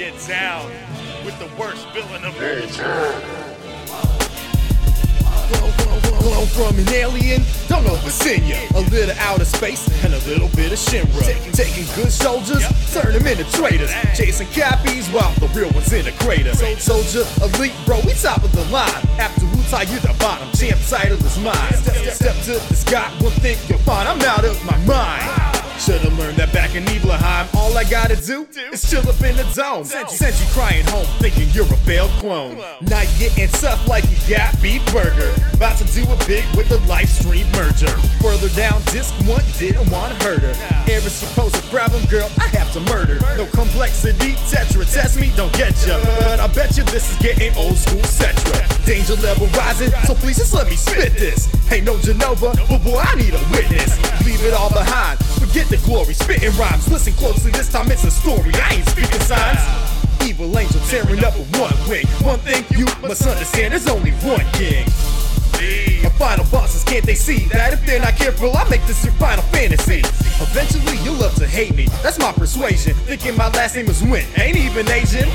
get down with the worst villain of all time? Flown from an alien, don't know what's in ya. A little outer space and a little bit of Shinra. Taking good soldiers, turn them into traitors. Chasing cappies while the real one's in a crater. Soldier, elite, bro, we top of the line. After Wutai, you the bottom. Champ title is mine. Step, step, step to the sky, one thing you'll find. I'm out of my mind. Should've learned that back in Nibelheim. All I gotta do is chill up in the dome. Sent you crying home thinking you're a failed clone. You're getting tough like you got beef burger. About to do it big with the live stream merger. Further down, disc one didn't want to hurt her. Ever supposed to problem, girl, I have to murder. No complexity, Tetra, test me, don't get ya. But I bet you this is getting old school Cetra. Danger level rising, so please just let me spit this. Ain't no Jenova, but boy, I need a witness. Leave it all behind, forget the glory, spitting rhymes. Listen closely, this time it's a story. I ain't speaking signs. Evil angel tearing up with one wing. One thing you must understand, there's only one king. A final bosses, can't they see that if they're not careful, I'll make this your final fantasy. Eventually, you'll love to hate me, that's my persuasion. Thinking my last name is Win, ain't even Asian.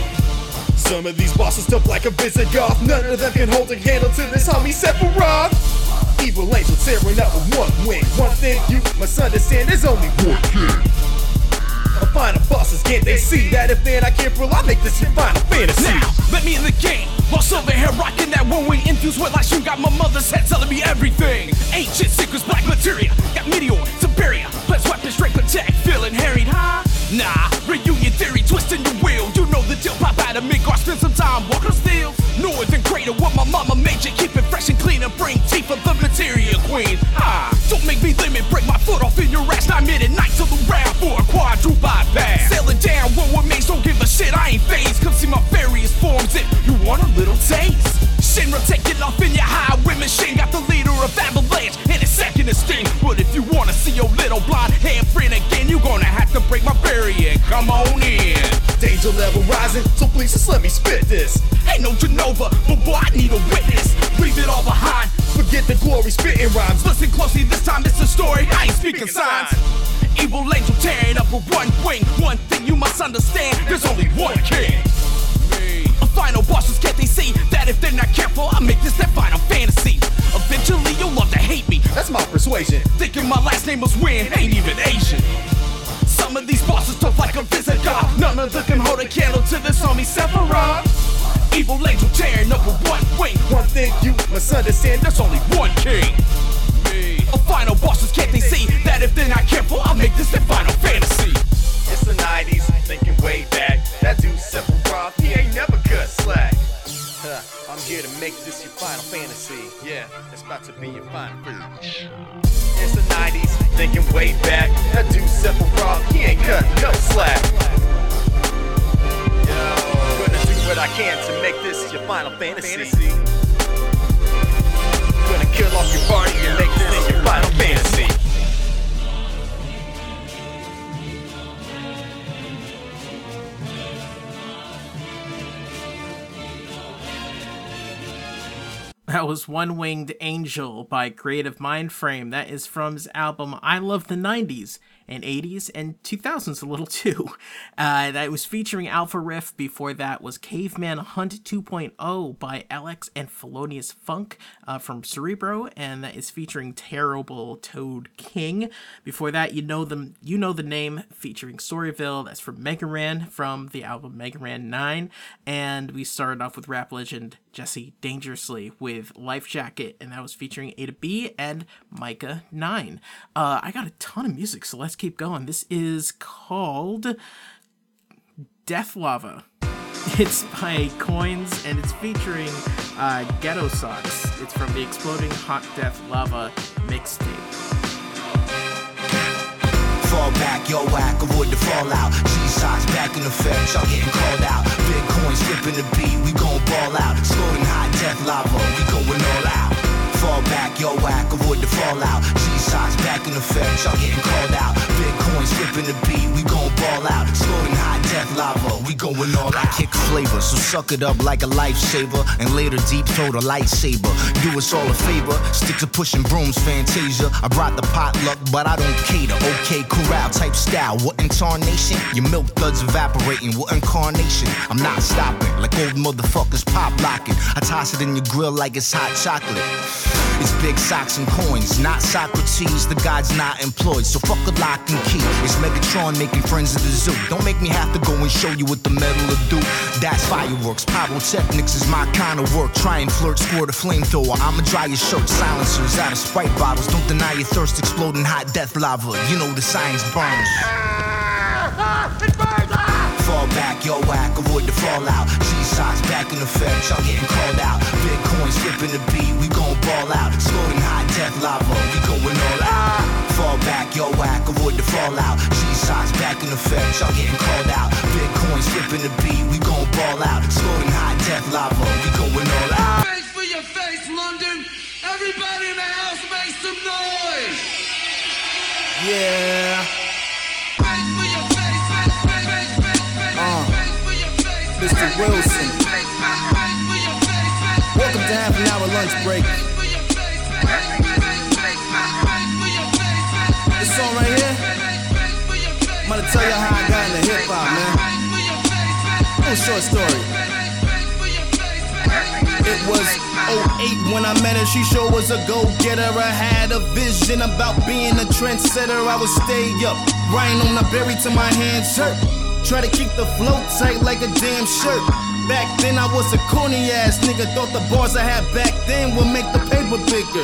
Some of these bosses tough like a Visigoth, none of them can hold a candle to this homie Sephiroth. Evil angel tearing up with one wing. One thing you must understand, there's only one king. A final bosses, can't they see that if they're not careful, I'll make this your final fantasy. Now, let me in the game. Lost over here rocking that one wing infused with like you Got my mother's head telling me everything. Ancient secrets, black materia. Got meteor, Siberia. Plus weapon, straight protect. Feeling harried, huh? Nah, reunion theory, twisting the wheel. You of Midgar, spend some time walking steals. Northern greater, what my mama made you. Keep it fresh and clean and bring teeth of the materia queen. Ah, don't make me limit, break my foot off in your ass. Nine minute night till the round for a quadruple bypass. Sailing down, what remains, don't give a shit. I ain't phased. Come see my various forms if you want a little taste. Shinra taking off in your highway machine. Got the leader of Avalanche and his second Sting. But if you wanna see your little hand friend again, you gonna have to break my barrier. Come on in. Danger level rising, so please just let me spit this. Ain't no Jenova, but boy, I need a witness. Leave it all behind. Forget the glory, spitting rhymes. Listen closely, this time it's a story. I ain't speaking signs. Evil angel tearing up with one wing. One thing you must understand: there's only one king. A final bosses can't they see that if they're not careful, I'll make this their final fantasy. Eventually, you'll love to hate me. That's my persuasion. Thinking my last name was Win, ain't even Asian. Some of these bosses tough like a Visigoth. None of them can hold a candle to this homie Sephiroth. Evil angel tearing up with one wing. One thing you must understand, there's only one king. A final bosses can't they see that if they're not careful, I'll make this their final fantasy. It's the 90s, thinking way back. Dude Sephiroth, he ain't never cut slack. Huh, I'm here to make this your final fantasy. Yeah, it's about to be your final fantasy. It's the 90s, thinking way back. That dude Sephiroth, he ain't cut no slack. Yo, gonna do what I can to make this your final fantasy. Gonna kill off your party and make this your final fantasy. That was One Winged Angel by Creative Mind Frame. That is from his album I Love the 90s and 80s and 2000s a little too. Uh, that was featuring Alpha Riff. Before that was Caveman Hunt 2.0 by Alex and Felonious Funk uh, from Cerebro, and that is featuring Terrible Toad King. Before that, you know them, you know the name featuring Storyville. That's from Mega Ran from the album Mega Ran 9, and we started off with rap legend Jesse Dangerously with Life Jacket, and that was featuring A to B and Myka 9. Uh, I got a ton of music, so let's keep going. This is called Death Lava. It's by Coins and it's featuring uh, Ghettosocks. It's from the Exploding Hot Death Lava mixtape. Fall back, yo whack, avoid the fallout. G-socks back in effect, y'all getting called out. Bitcoin flipping the beat, we gon' ball out. Exploding hot death lava, we going all out. Fall back, yo whack, avoid the fallout. G-socks back in effect, y'all getting called out. Bitcoin flipping the beat, we gon' ball out. Exploding hot death lava, we going all out. kick flavor, so suck it up like a lifesaver, and later deep throat a lightsaber. Do us all a favor, stick to pushing brooms, Fantasia. I brought the potluck, but I don't cater. Okay, corral type style. What incarnation? Your milk duds evaporating. What incarnation? I'm not stopping, like old motherfuckers pop locking. I toss it in your grill like it's hot chocolate. It's big socks and coins, not Socrates. The god's not employed, so fuck a lock and key. It's Megatron making friends at the zoo. Don't make me have to go and show you what the metal will do. That's fireworks. Pyrotechnics is my kind of work. Try and flirt, squirt a flamethrower. I'ma dry your shirt. Silencers out of Sprite bottles. Don't deny your thirst. Exploding hot death lava. You know the science burns. Ah! Fall back, yo whack, avoid the fallout. G-socks back in effect, y'all getting called out. Bitcoin flipping the beat, we gon' ball out. Exploding hot death lava, we going all out. Fall back, yo whack, avoid the fallout. G-socks back in effect, y'all getting called out. Bitcoin flipping the beat, we gon' ball out. Exploding hot death lava, we going all out. Face for your face, London. Everybody in the house make some noise. Yeah. Mr. Wilson. Welcome to half an hour lunch break. This song right here, I'm gonna tell you how I got into hip hop, man. Little short story. It was 08 when I met her. She sure was a go getter. I had a vision about being a trendsetter. I would stay up, writing on the berry till my hands hurt. Try to keep the flow tight like a damn shirt. Back then I was a corny ass nigga. Thought the bars I had back then would make the paper bigger.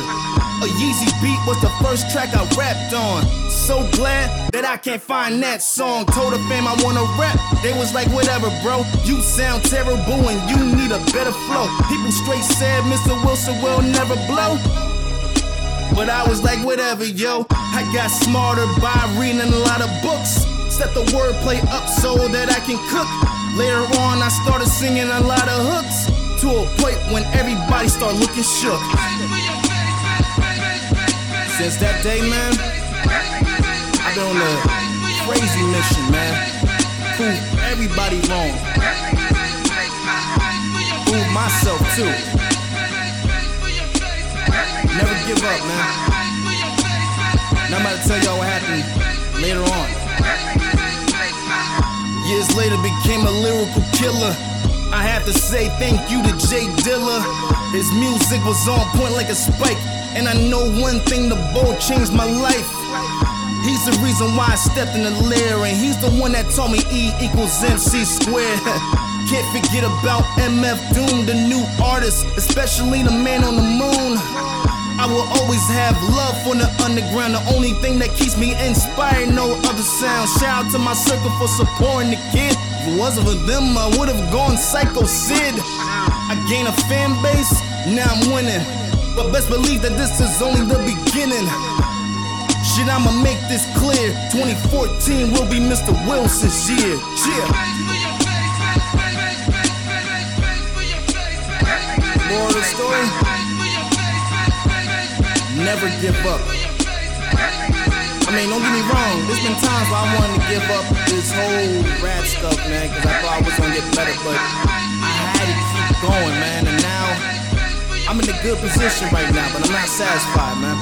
A Yeezy beat was the first track I rapped on. So glad that I can't find that song. Told the fam I wanna rap. They was like, whatever, bro. You sound terrible and you need a better flow. People straight said Mr. Wilson will never blow. But I was like, whatever, yo. I got smarter by reading a lot of books. Set the wordplay up so that I can cook. Later on, I started singing a lot of hooks. To a point when everybody started looking shook. Since that day, man, I've been on a crazy mission, man. Prove everybody wrong. Prove myself too. Never give up, man. Now I'm about to tell y'all what happened later on. Years later, became a lyrical killer. I have to say thank you to Jay Dilla. His music was on point like a spike. And I know one thing, the bowl changed my life. He's the reason why I stepped in the lair, and he's the one that taught me E equals MC squared. Can't forget about MF Doom, the new artist, especially the man on the moon. I will always have love for the underground, the only thing that keeps me inspired, no other sound. Shout out to my circle for supporting the kid. If it wasn't for them, I would have gone psycho Sid. I gained a fan base, now I'm winning. But best believe that this is only the beginning. Shit, I'ma make this clear. 2014 will be Mr. Wilson's year. Yeah. The story? Never give up. I mean, don't get me wrong. There's been times where I wanted to give up this whole rap stuff, man, because I thought I was gonna get better, but I had to keep going, man. And now I'm in a good position right now, but I'm not satisfied, man.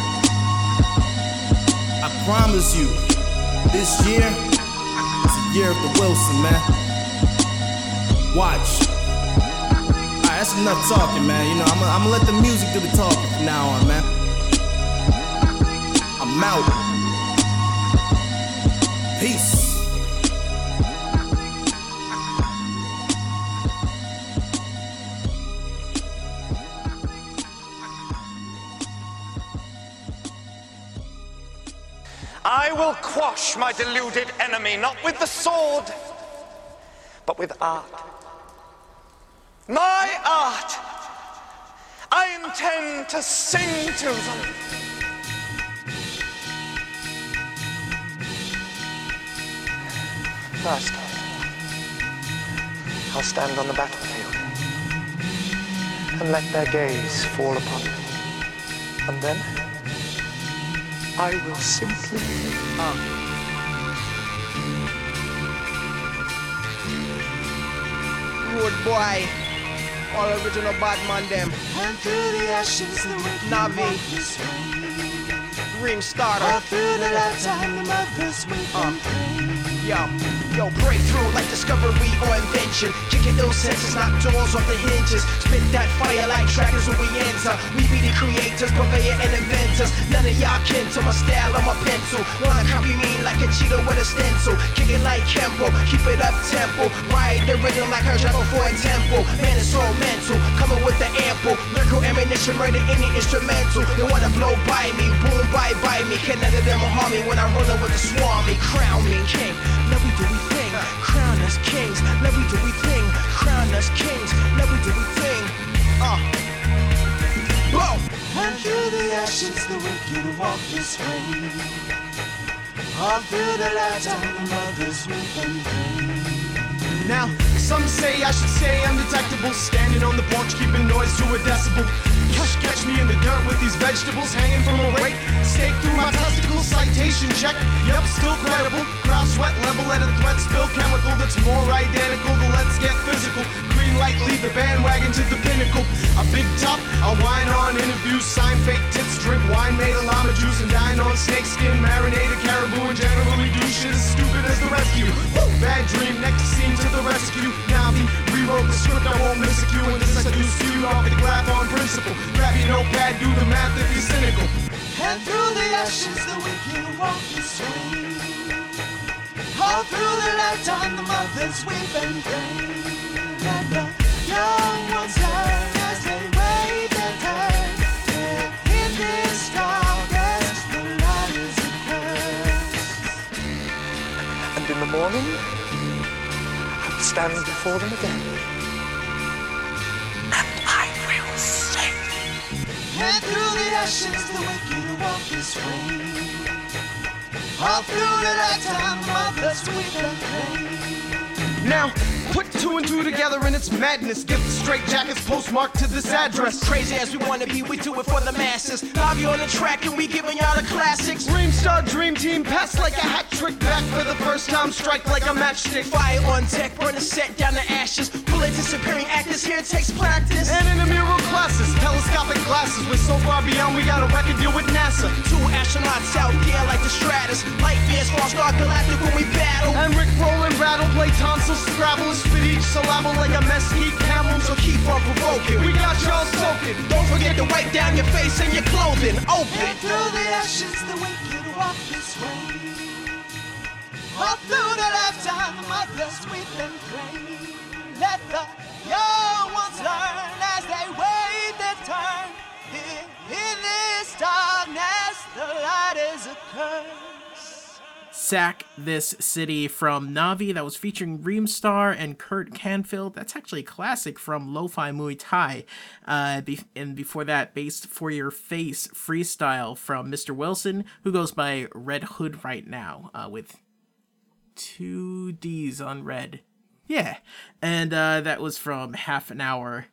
I promise you, this year is the year of the Wilson, man. Watch. Alright, that's enough talking, man. You know, I'm gonna let the music do the talking from now on, man. I'm out. Peace. I will quash my deluded enemy, not with the sword, but with art My art. I intend to sing to them. First, I'll stand on the battlefield and let their gaze fall upon me. And then I will simply. Rude boy. All original bad man them. And through the ashes, the wicked Navi. walk. Dream starter. All through the lifetime, the mothers weep and uh. pray. Yo, yo, breakthrough like discovery or invention. Kicking ill senses, knock doors off the hinges. Spit that fire like dragons when we enter. We be the creators, purveyor, and inventors. None of y'all kin to my style or my pencil. Wanna copy me like a cheetah with a stencil. Kick it like Kempo, keep it up tempo. Ride the rhythm like her jungle for a tempo. Man, it's all mental, coming with the ample. Lyrical ammunition, murder any instrumental. They wanna blow by me, boom, bye, bye me. Can none of them harm me when I roll up with the swarmy. Crown me king, let we do we thing. Crown us kings, let we do we thing. Crown us kings, let we do we thing. Uh. Blow. And through the ashes, the wicked walk this way. All through the lifetime, the mothers weep and pray. Now, some say I should say undetectable. Standing on the porch, keeping noise to a decibel. Catch, catch me in the dirt with these vegetables hanging from a rake. Stake through my testicles, citation check. Yep, still credible. Crowd sweat level at a threat, spill chemical that's more identical to let's get physical. Green light, lead the bandwagon to the pinnacle. A big top, I wine on interviews, sign fake tips, drink wine made of llama juice, and dine on snakeskin, marinated caribou, and generally do shit as stupid as the rescue. Woo! Bad dream, next scene to the rescue. Now we rewrote the script, I won't miss a cue, and this I do you off the graph on principle. Grab your notepad, do the math if you're cynical. And through the ashes, the wicked walk this way. All through the lifetime, the mothers weep and pray. Let the young ones learn as they wait their turn. Yeah, in this darkness, the light is a curse. And in the morning, I will stand before them again. And through the ashes, the wicked walk this way. All through the lifetime, mothers weep and pray. Now, put two and two together and it's madness. Give the straight jackets postmarked to this address. Crazy as we wanna be, we do it for the masses. Bobby on the track and we giving y'all the classics. Dream Star Dream Team, pass like a hat trick. Back for the first time, strike like a matchstick. Fire on deck, burn the set down to ashes. Bullet disappearing actors here takes practice. And in the mural classes, telescopic glasses. We're so far beyond, we got a record deal with NASA. Two astronauts out there like the Stratus. Light years far star galactic when we battle. And Rick roll and rattle, play tonsils, scrabble, spit each syllable like a camel. So keep on provoking. We got y'all soaking. Don't forget to wipe down your face and your clothing. Open. And through the ashes, the wicked walk this way. All through the lifetime, the mothers weep and pray. Let the young ones learn as they wait their turn. In this darkness, the light is a curse. Sack This City from Navi that was featuring Reamstar and Kurt Canfield. That's actually a classic from Lo-Fi Muay Thai. Uh, be- and before that, Based for Your Face freestyle from Mr. Wilson, who goes by Redd Hood right now, uh, with two D's on red. Yeah. And uh, that was from Half an Hour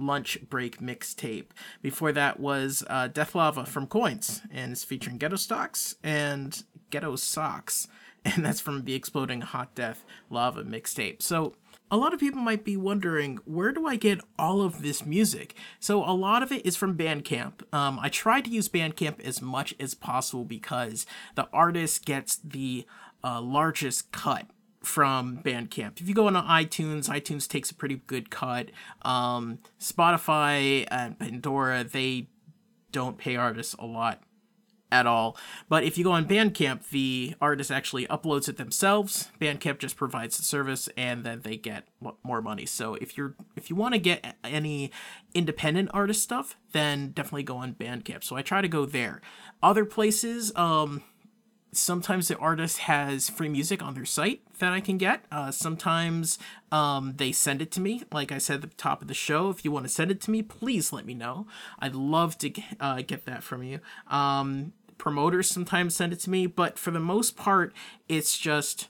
lunch break mixtape. Before that was uh, Death Lava from Coins, and it's featuring Ghettosocks and Ghettosocks, and that's from the Exploding Hot Death Lava mixtape. So a lot of people might be wondering where do I get all of this music? So a lot of it is from Bandcamp. Um, I try to use Bandcamp as much as possible because the artist gets the uh, largest cut from Bandcamp. If you go on iTunes, iTunes takes a pretty good cut. Um, Spotify and Pandora, they don't pay artists a lot at all. But if you go on Bandcamp, the artist actually uploads it themselves. Bandcamp just provides the service, and then they get more money. So if you're if you want to get any independent artist stuff, then definitely go on Bandcamp. So I try to go there. Other places, um, sometimes the artist has free music on their site that I can get. Uh, sometimes um, they send it to me. Like I said at the top of the show, if you want to send it to me, please let me know. I'd love to uh, get that from you. Um, promoters sometimes send it to me, but for the most part, it's just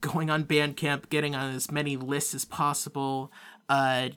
going on Bandcamp, getting on as many lists as possible, uh,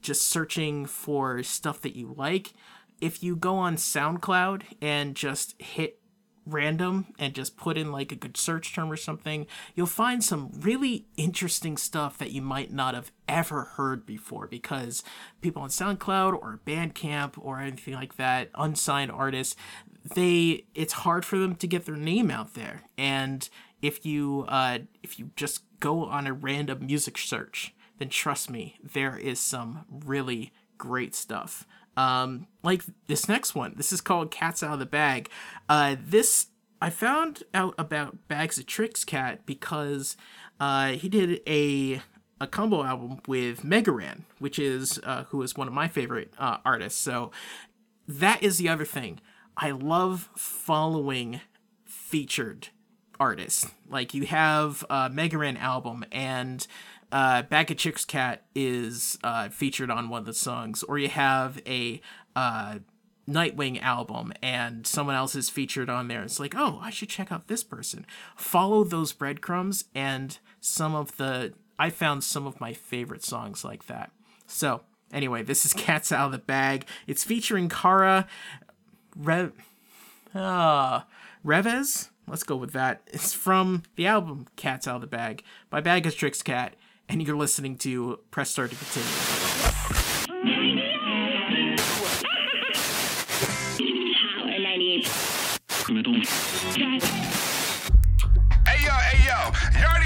just searching for stuff that you like. If you go on SoundCloud and just hit random and just put in like a good search term or something, you'll find some really interesting stuff that you might not have ever heard before because people on SoundCloud or Bandcamp or anything like that, unsigned artists, they it's hard for them to get their name out there. And if you uh if you just go on a random music search, then trust me, there is some really great stuff. Um, like this next one. This is called Cats Out of the Bag. Uh, this I found out about Bags of Tricks Cat because uh, he did a a combo album with Megaran, which is uh, who is one of my favorite uh, artists. So that is the other thing. I love following featured artists. Like you have a Megaran album and uh, Bag of Tricks Cat is uh, featured on one of the songs, or you have a uh, Nightwing album and someone else is featured on there. It's like, oh, I should check out this person. Follow those breadcrumbs, and some of the I found some of my favorite songs like that. So anyway, this is Cats Out of the Bag. It's featuring Kara Rev. Uh, Revez. Let's go with that. It's from the album Cats Out of the Bag by Bag of Tricks Cat and you're listening to Press Start to Continue. Hey yo, hey yo, you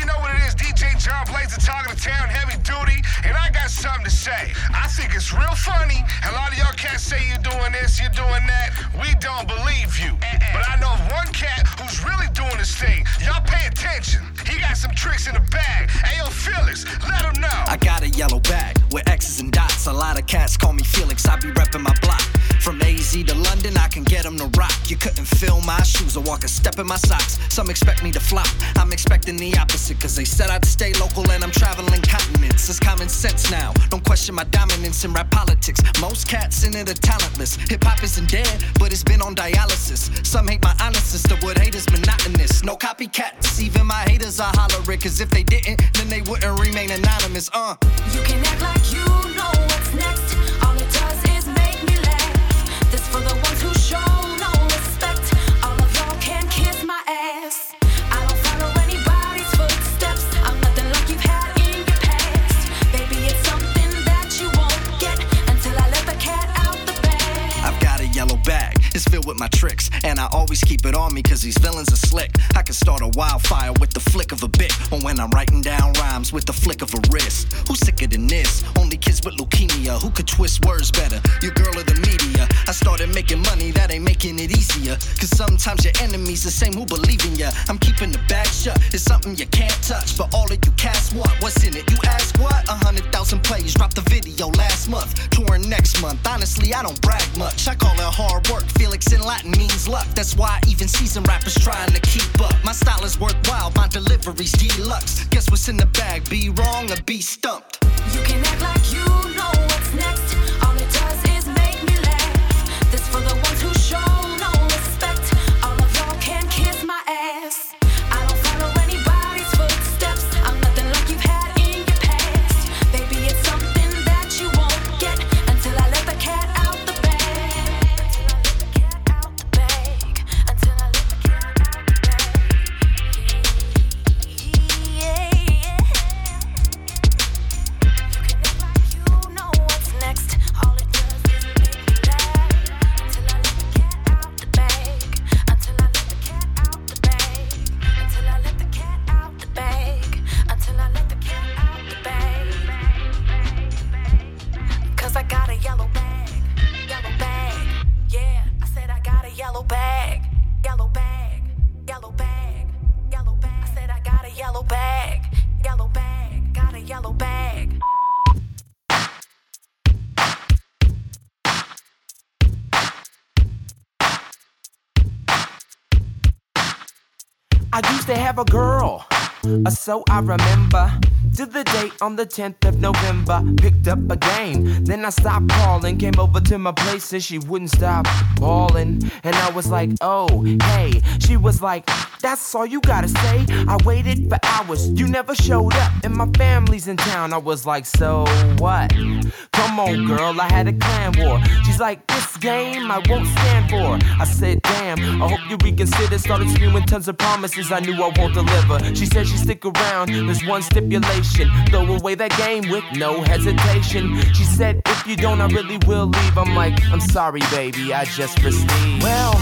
John Blaze the talk of the town, heavy duty, and I got something to say. I think it's real funny. A lot of y'all cats say you're doing this, you're doing that. We don't believe you. But I know of one cat who's really doing this thing. Y'all pay attention. He got some tricks in the bag. Hey yo, Phyllis, let him know. I got a yellow bag with X's and dots. A lot of cats call me Felix. I be repping my block. From AZ to London, I can get them to rock. You couldn't fill my shoes or walk a step in my socks. Some expect me to flop. I'm expecting the opposite, cause they said I'd stay local and I'm traveling continents. It's common sense now. Don't question my dominance in rap politics. Most cats in it are talentless. Hip hop isn't dead, but it's been on dialysis. Some hate my honesty, honest sisterhood, haters monotonous. No copycats, even my haters are hollering. Cause if they didn't, then they wouldn't remain anonymous. Uh. You can act like you know It's filled with my tricks, and I always keep it on me cause these villains are slick. I can start a wildfire with the flick of a bit, or when I'm writing down rhymes with the flick of a wrist. Who's sicker than this? Only kids with leukemia who could twist words better. Your girl or the media. I started making money, that ain't making it easier. Cause sometimes your enemies the same who believe in ya. I'm keeping the bag shut, it's something you can't touch. But all of you cast want what's in it? You ask what? A hundred thousand plays, dropped the video last month. Touring next month. Honestly, I don't brag much. I call it hard work. Felix in Latin means luck. That's why even seasoned rappers trying to keep up. My style is worthwhile, my delivery's deluxe. Guess what's in the bag? Be wrong or be stumped. So I remember. To the date on the 10th of November, picked up a game. Then I stopped calling, came over to my place and she wouldn't stop bawling. And I was like, oh, hey. She was like, that's all you gotta say. I waited for hours, you never showed up, and my family's in town. I was like, so what? Come on, girl, I had a clan war. She's like, this game I won't stand for. I said, damn, I hope you reconsider. Started spewing tons of promises I knew I won't deliver. She said she'd stick around, there's one stipulation. Throw away that game with no hesitation. She said, if you don't, I really will leave. I'm like, I'm sorry, baby, I just prestige. Well,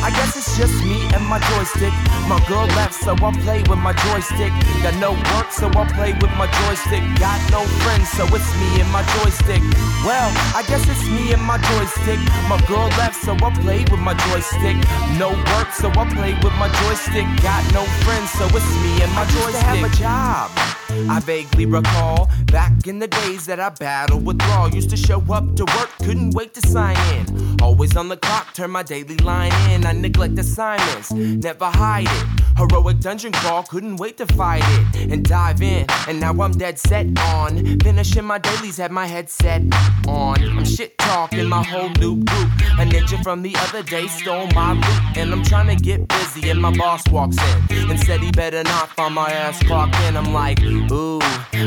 I guess it's just me and my joystick. My girl left, so I play with my joystick. Got no work, so I play with my joystick. Got no friends, so it's me and my joystick. Well, I guess it's me and my joystick. My girl left, so I play with my joystick. No work, so I play with my joystick. Got no friends, so it's me and my joystick. I have a job. I vaguely recall back in the days that I battled withdrawal. Used to show up to work, couldn't wait to sign in. Always on the clock, turn my daily line in. I neglect assignments, never hide it. Heroic dungeon crawl, couldn't wait to fight it and dive in. And now I'm dead set on finishing my dailies, had my headset on. I'm shit talking my whole new group. A ninja from the other day stole my loot, and I'm trying to get busy. And my boss walks in and said he better not find my ass clock in. I'm like, ooh,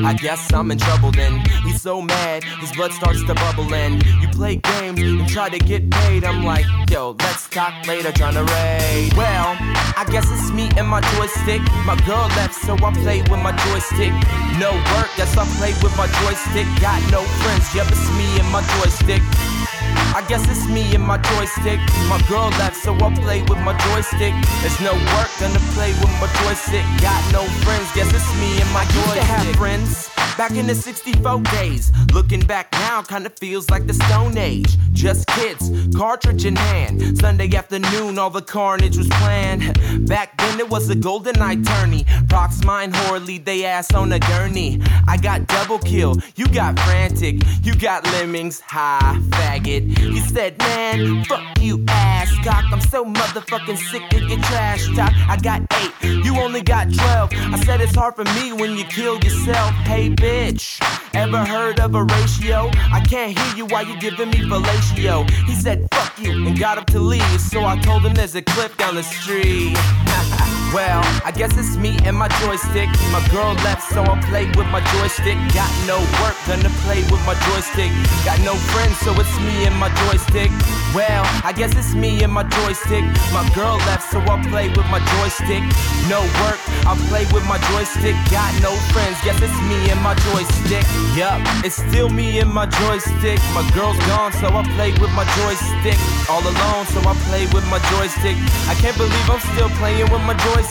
I guess I'm in trouble then. He's so mad, his blood starts to bubble, and you play games and try to get paid. I'm like, yo, let's talk later, trying to raid. Well, I guess it's me and my joystick. My girl left, so I play with my joystick. No work, guess I play with my joystick. Got no friends, yep, it's me and my joystick. I guess it's me and my joystick. My girl left, so I play with my joystick. There's no work, gonna play with my joystick. Got no friends, guess it's me and my joystick. I used to have friends back in the 64 days. Looking back now, kinda feels like the Stone Age. Just kids, cartridge in hand. Sunday afternoon, all the carnage was planned. Back then, it was a GoldenEye tourney. Prox mine, horror lead they ass on a gurney. I got double kill, you got frantic. You got lemmings, high faggot. He said, man, fuck you, ass cock. I'm so motherfucking sick of your trash talk. I got eight, you only got 12. I said it's hard for me when you kill yourself. Hey, bitch, ever heard of a ratio? I can't hear you while you giving me fellatio. He said, fuck you, and got up to leave. So I told him there's a clip down the street. well, I guess it's me and my joystick. My girl left, so I play with my joystick. Got no work, gonna play with my joystick. Got no friends, so it's me and my joystick. Well, I guess it's me and my joystick. My girl left, so I play with my joystick. No work, I play with my joystick. Got no friends, guess it's me and my joystick. Yup, it's still me and my joystick. My girl's gone, so I play with my joystick. All alone, so I play with my joystick. I can't believe I'm still playing with my joystick.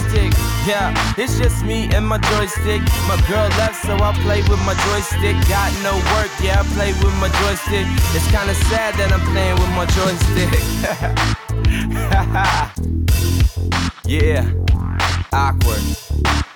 Yeah, it's just me and my joystick. My girl left, so I play with my joystick. Got no work, yeah, I play with my joystick. It's kinda sad that I'm playing with my joystick. yeah, awkward.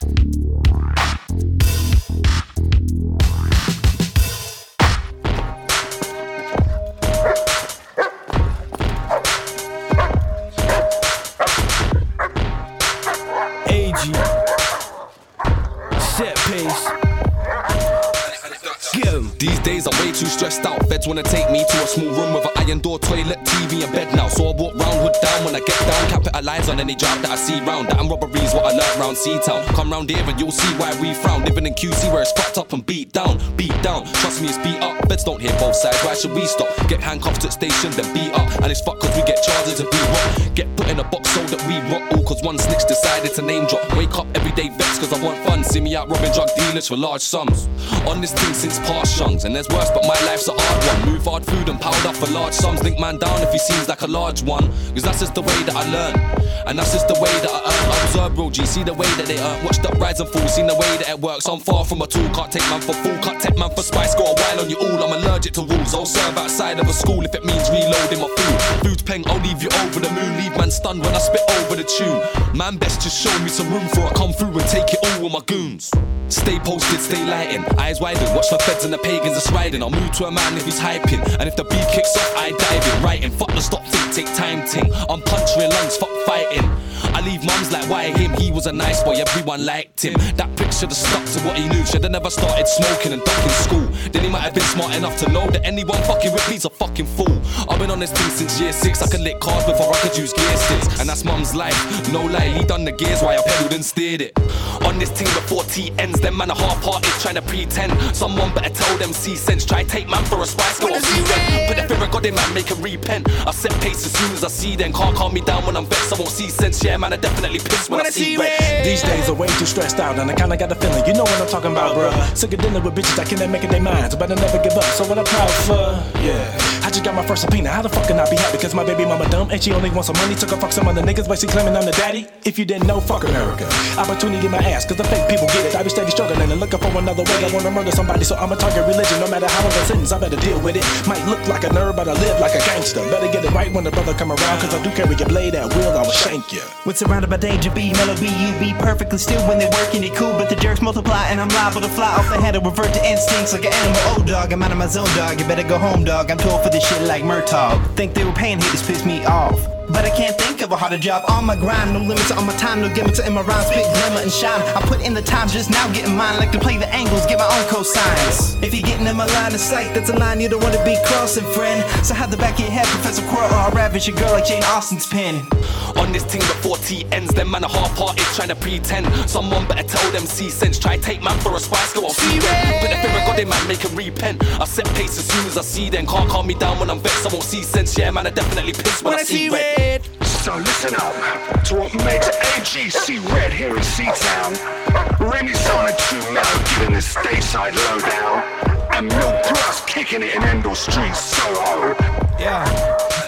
These days I'm way too stressed out. Feds wanna take me to a small room with an iron door, toilet, TV, and bed now. So I walk round, hood down when I get down. Capitalize on any job that I see round. That and robberies what I learned round C-Town. Come round here and you'll see why we frown. Living in QC where it's fucked up and beat down, beat down. Trust me, it's beat up. Feds don't hear both sides. Why should we stop? Get handcuffed at station, then beat up. And it's fucked cause we get charges and be hot. Get put in a box so that we rot all cause one snitch decided to name drop. Wake up every day vexed cause I want fun. See me out robbing drug dealers for large sums. On this thing since past and there's worse, but my life's a hard one. Move hard food and up for large sums. Link man down if he seems like a large one. Cause that's just the way that I learn. And that's just the way that I earn. Observe bro G, see the way that they earn. Watched up rise and fall, seen the way that it works. I'm far from a tool, can't take man for fool, can't take man for spice. Go a while on you all, I'm allergic to rules. I'll serve outside of a school if it means reloading my food. Food's peng, I'll leave you over the moon. Leave man stunned when I spit over the tune. Man, best just show me some room for I come through and take it all with my goons. Stay posted, stay lighting. Eyes widen, watch the feds and the pagans that's riding. I'll move to a man if he's hyping. And if the beat kicks off, I dive in. Writing, fuck the stop, think, take time, ting. I'm punching lungs, fuck fighting. I leave mums like, why him? He was a nice boy, everyone liked him. That prick should have stuck to what he knew. Should have never started smoking and ducking school. Then he might have been smart enough to know that anyone fucking with me's a fucking fool. I've been on this team since year six. I could lick cars before I could use gear sticks. And that's mum's life. No lie, he done the gears while I pedaled and steered it. On this team before T ends, them man are half hearted trying to pretend. Someone better tell them C sense. Try take man for a spice, go off red. Put the fear of God in man, make him repent. I set pace as soon as I see them. Can't calm me down when I'm vexed. I won't see sense. Yeah, man, I definitely piss when, I see red. These days are way too stressed out, and I kinda got the feeling. You know what I'm talking about, bruh. Sick of dealing with bitches that can't make it their minds, but I never give up. So what I'm proud for, yeah. I just got my first subpoena. How the fuck can I be happy? Because my baby mama dumb and she only wants some money. Took a fuck some other niggas, but she claiming I'm the daddy. If you didn't know, fuck America. Opportunity in my ass, cause the fake people get it. I be steady struggling and looking for another way. I wanna murder somebody, so I'ma target religion. No matter how long the sentence, I better deal with it. Might look like a nerd, but I live like a gangster. Better get it right when the brother come around, cause I do carry a blade at will. I will shank you. When surrounded by danger, be mellow, be you, be perfectly still when they working it cool. But the jerks multiply and I'm liable to fly off the and revert to instincts like an animal. Oh, dog, I'm out of my zone, dog. You better go home, dog. I'm too old for this shit like Murtaugh. Think they were paying haters piss me off. But I can't think of a harder job on my grind. No limits on my time, no gimmicks in my rhymes. Spit glimmer and shine. I put in the time just now getting mine. Like to play the angles, get my own cosigns. If you're getting in my line of sight, that's a line you don't want to be crossing, friend. So have the back of your head, Professor Quirrell, or I'll ravage your girl like Jane Austen's pen. On this thing before T ends, them man are half hearted trying to pretend. Someone better tell them C sense. Try take man for a spice, go on see them. Put the fear of God in man, make him repent. I set pace as soon as I see them. Can't calm me down when I'm vexed. I won't see sense. Yeah, man, I definitely piss when, I see red. So listen up to what makes AGC Red here in. Remy's on a tune now, giving the stateside lowdown. And Milk Plus kicking it in Endor Street, Soho. Yeah,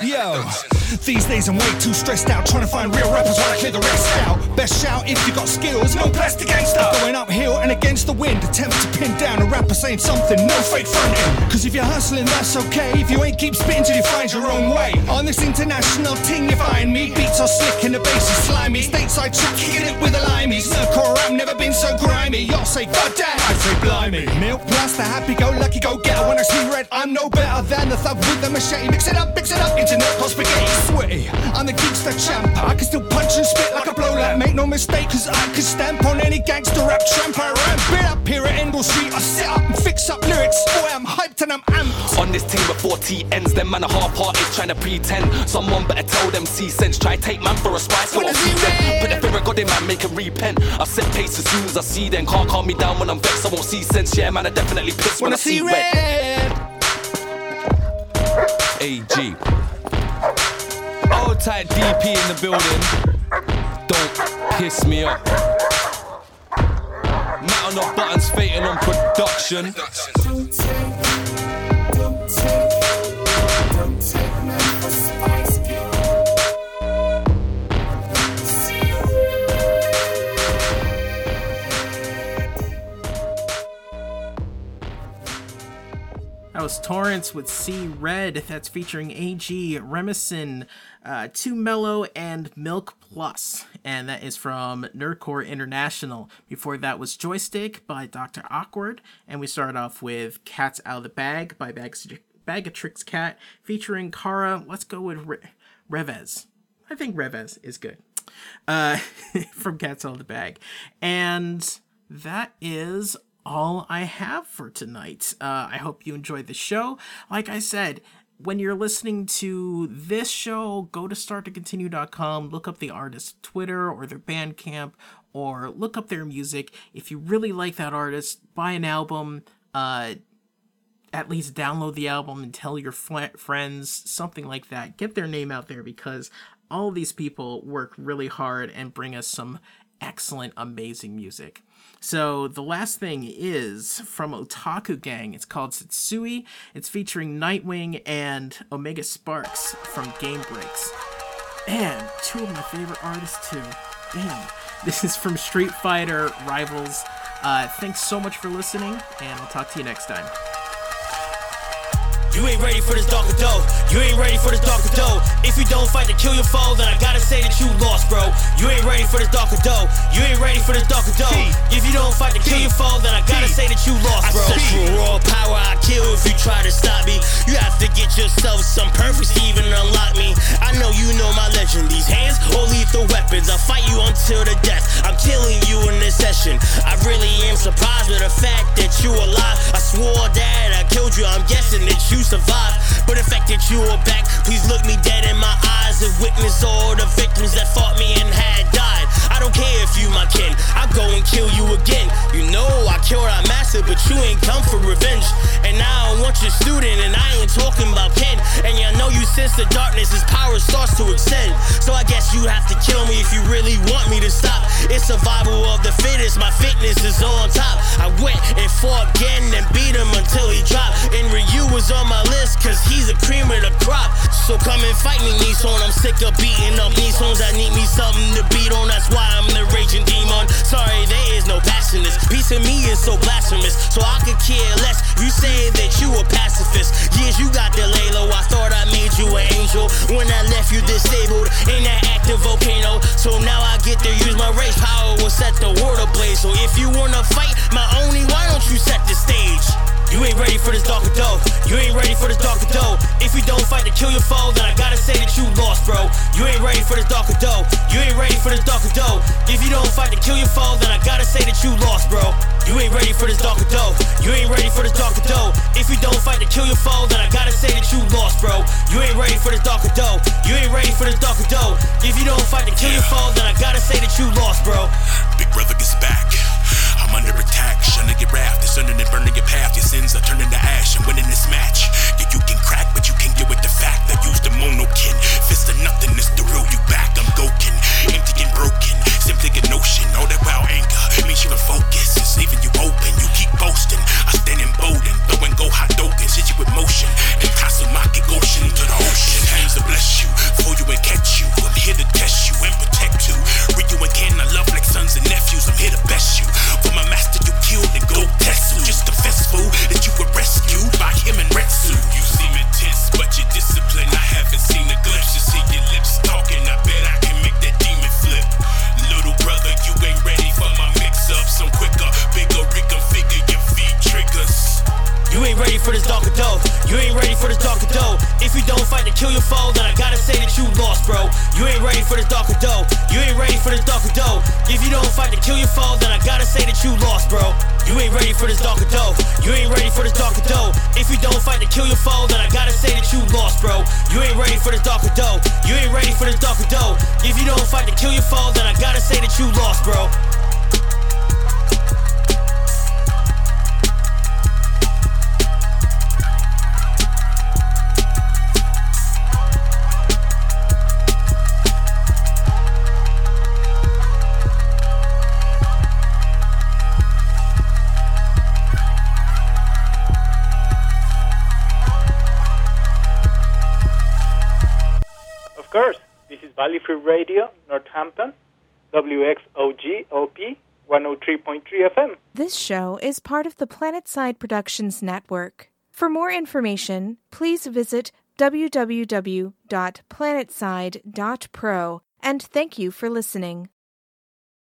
yo. These days I'm way too stressed out trying to find real rappers while I clear the rest out. Best shout if you got skills, no plastic gangster. Going uphill and against the wind, attempt to pin down a rapper saying something, no fake fronting. Cause if you're hustling, that's okay. If you ain't keep spitting till you find your own way. On this international ting, you find me. Beats are slick and the bass is slimy. Stateside trap, kicking it with the limeys. Nerdcore rap never been so grimy. Y'all say goddamn, I say blimey. Milk plus the happy go lucky go getter. When I see red, I'm no better than the thug with the machete. Mix it up, mix it up, internet pot spaghetti. Sweaty, I'm the geekster champ. I can still punch and spit like a blow lamp. Make no mistake, cause I can stamp on any gangster rap tramp. I ramp it up here at Endor Street. I sit up and fix up lyrics. Boy, I'm hyped and I'm amped. On this thing before T ends, them man are half hearted trying to pretend. Someone better tell them C sense. Try take man for a spice, go on see them. Put the fear of God in man, make him repent. I set pace as soon as I see them. Can't calm me down when I'm vexed. I won't see sense. Yeah, man, I definitely piss when, I see red. AG. Tight DP in the building. Don't piss me buttons on production. That was Torrance with C Red. That's featuring AG, Remison, uh, Too Mellow, and Milk And that is from Nerdcore International. Before that was Joystick by Dr. Awkward. And we started off with Cats Out of the Bag by Bags- Bag of Tricks Cat featuring Kara. Let's go with Re- Revez. I think Revez is good. Uh, from Cats Out of the Bag. And that is all I have for tonight. Uh, I hope you enjoyed the show. Like I said, when you're listening to this show, go to starttocontinue.com, look up the artist's Twitter or their Bandcamp, or look up their music. If you really like that artist, buy an album. Uh, at least download the album and tell your fl- friends, something like that. Get their name out there because all these people work really hard and bring us some excellent, amazing music. So the last thing is from Otaku Gang. It's called Satsui. It's featuring Nightwing and Omega Sparks from Game Breaks. And two of my favorite artists too. Damn. This is from Street Fighter Rivals. Uh, thanks so much for listening, and I'll talk to you next time. You ain't ready for this darker dough. You ain't ready for this darker dough. If you don't fight to kill your foe, then I gotta say that you lost, bro. You ain't ready for this darker dough. You ain't ready for this darker dough. If you don't fight to kill your foe, then I gotta say that you lost, bro. I said for raw power, I kill if you try to stop me. You have to get yourself some purpose to even unlock me. I know you know my legend. These hands or lethal weapons. I'll fight you until the death. I'm killing you in this session. I really am surprised with the fact that you alive. I swore that I killed you. I'm guessing that you survived. But the fact that you are back, please look me dead in my eyes and witness all the victims that fought me and had died. I don't care if you my kin. I'll go and kill you again. You know I killed our master, but you ain't come for revenge. And now I want your student, and I ain't talking about Ken. And y'all know you sense the darkness, his power starts to extend. So I guess you have to kill me if you really want me to stop. It's survival of the fittest, my fitness is on top. I went and fought again and beat him until he dropped. And Ryu was on my list, cause he's a cream of the crop. So come and fight me, Nissan. I'm sick of beating up Nissans. I need me something to beat on, that's why I'm the raging demon. Sorry, there is no passion. This piece of me is so blasphemous, so I could care less. You say that you a pacifist. Yes, you got the Lalo. I thought I made you an angel when I left you disabled in that active volcano. So now I get to use my race power will set the world ablaze. So if you wanna fight, my only, why don't you set the stage? You ain't ready for this darker dough. You ain't ready for this darker dough. If you don't fight to kill your foe, then I gotta say that you lost, bro. You ain't ready for this darker dough. You ain't ready for this darker dough. If you don't fight to kill your foe, then I gotta say that you lost, bro. You ain't ready for this darker dough. You ain't ready for this darker dough. If you don't fight to kill your foe, then I gotta say that you lost, bro. You ain't ready for this darker dough. You ain't ready for this darker dough. If you don't fight to kill your foe, then I gotta say that you lost, bro. Big brother gets back. I'm under attack, shunning your wrath, discerning and burning your path. Your sins are turning to ash and winning this match. Yeah, you can crack, but you can't get with the fact. That I use the monokin. Fist of nothing, it's the real you back. I'm goking, empty and broken. Simply a notion, all that wild anger means you can focus. It's leaving you open, you keep boasting. I stand emboldened, throwing go hot doken, shit you with motion. And Tatsumaki ocean to the ocean. Hands to bless you, for you and catch you. I'm here to test you and protect you. Ryu and Ken, I love like sons and nephews. I'm here to best you. Ready for this darker dough. You ain't ready for this darker dough. If you don't fight to kill your foe, then I gotta say that you lost, bro. You ain't ready for this darker dough. You ain't ready for this darker dough. If you don't fight to kill your foe, then I gotta say that you lost, bro. You ain't ready for this darker dough. You ain't ready for this darker dough. If you don't fight to kill your foe, then I gotta say that you lost, bro. You ain't ready for this darker dough. You ain't ready for this darker dough. If you don't fight to kill your foe, then I gotta say that you lost, bro. Course, this is Valley Free Radio, Northampton, WXOJ-LP 103.3 FM. This show is part of the Planetside Productions Network. For more information, please visit www.planetside.pro and thank you for listening.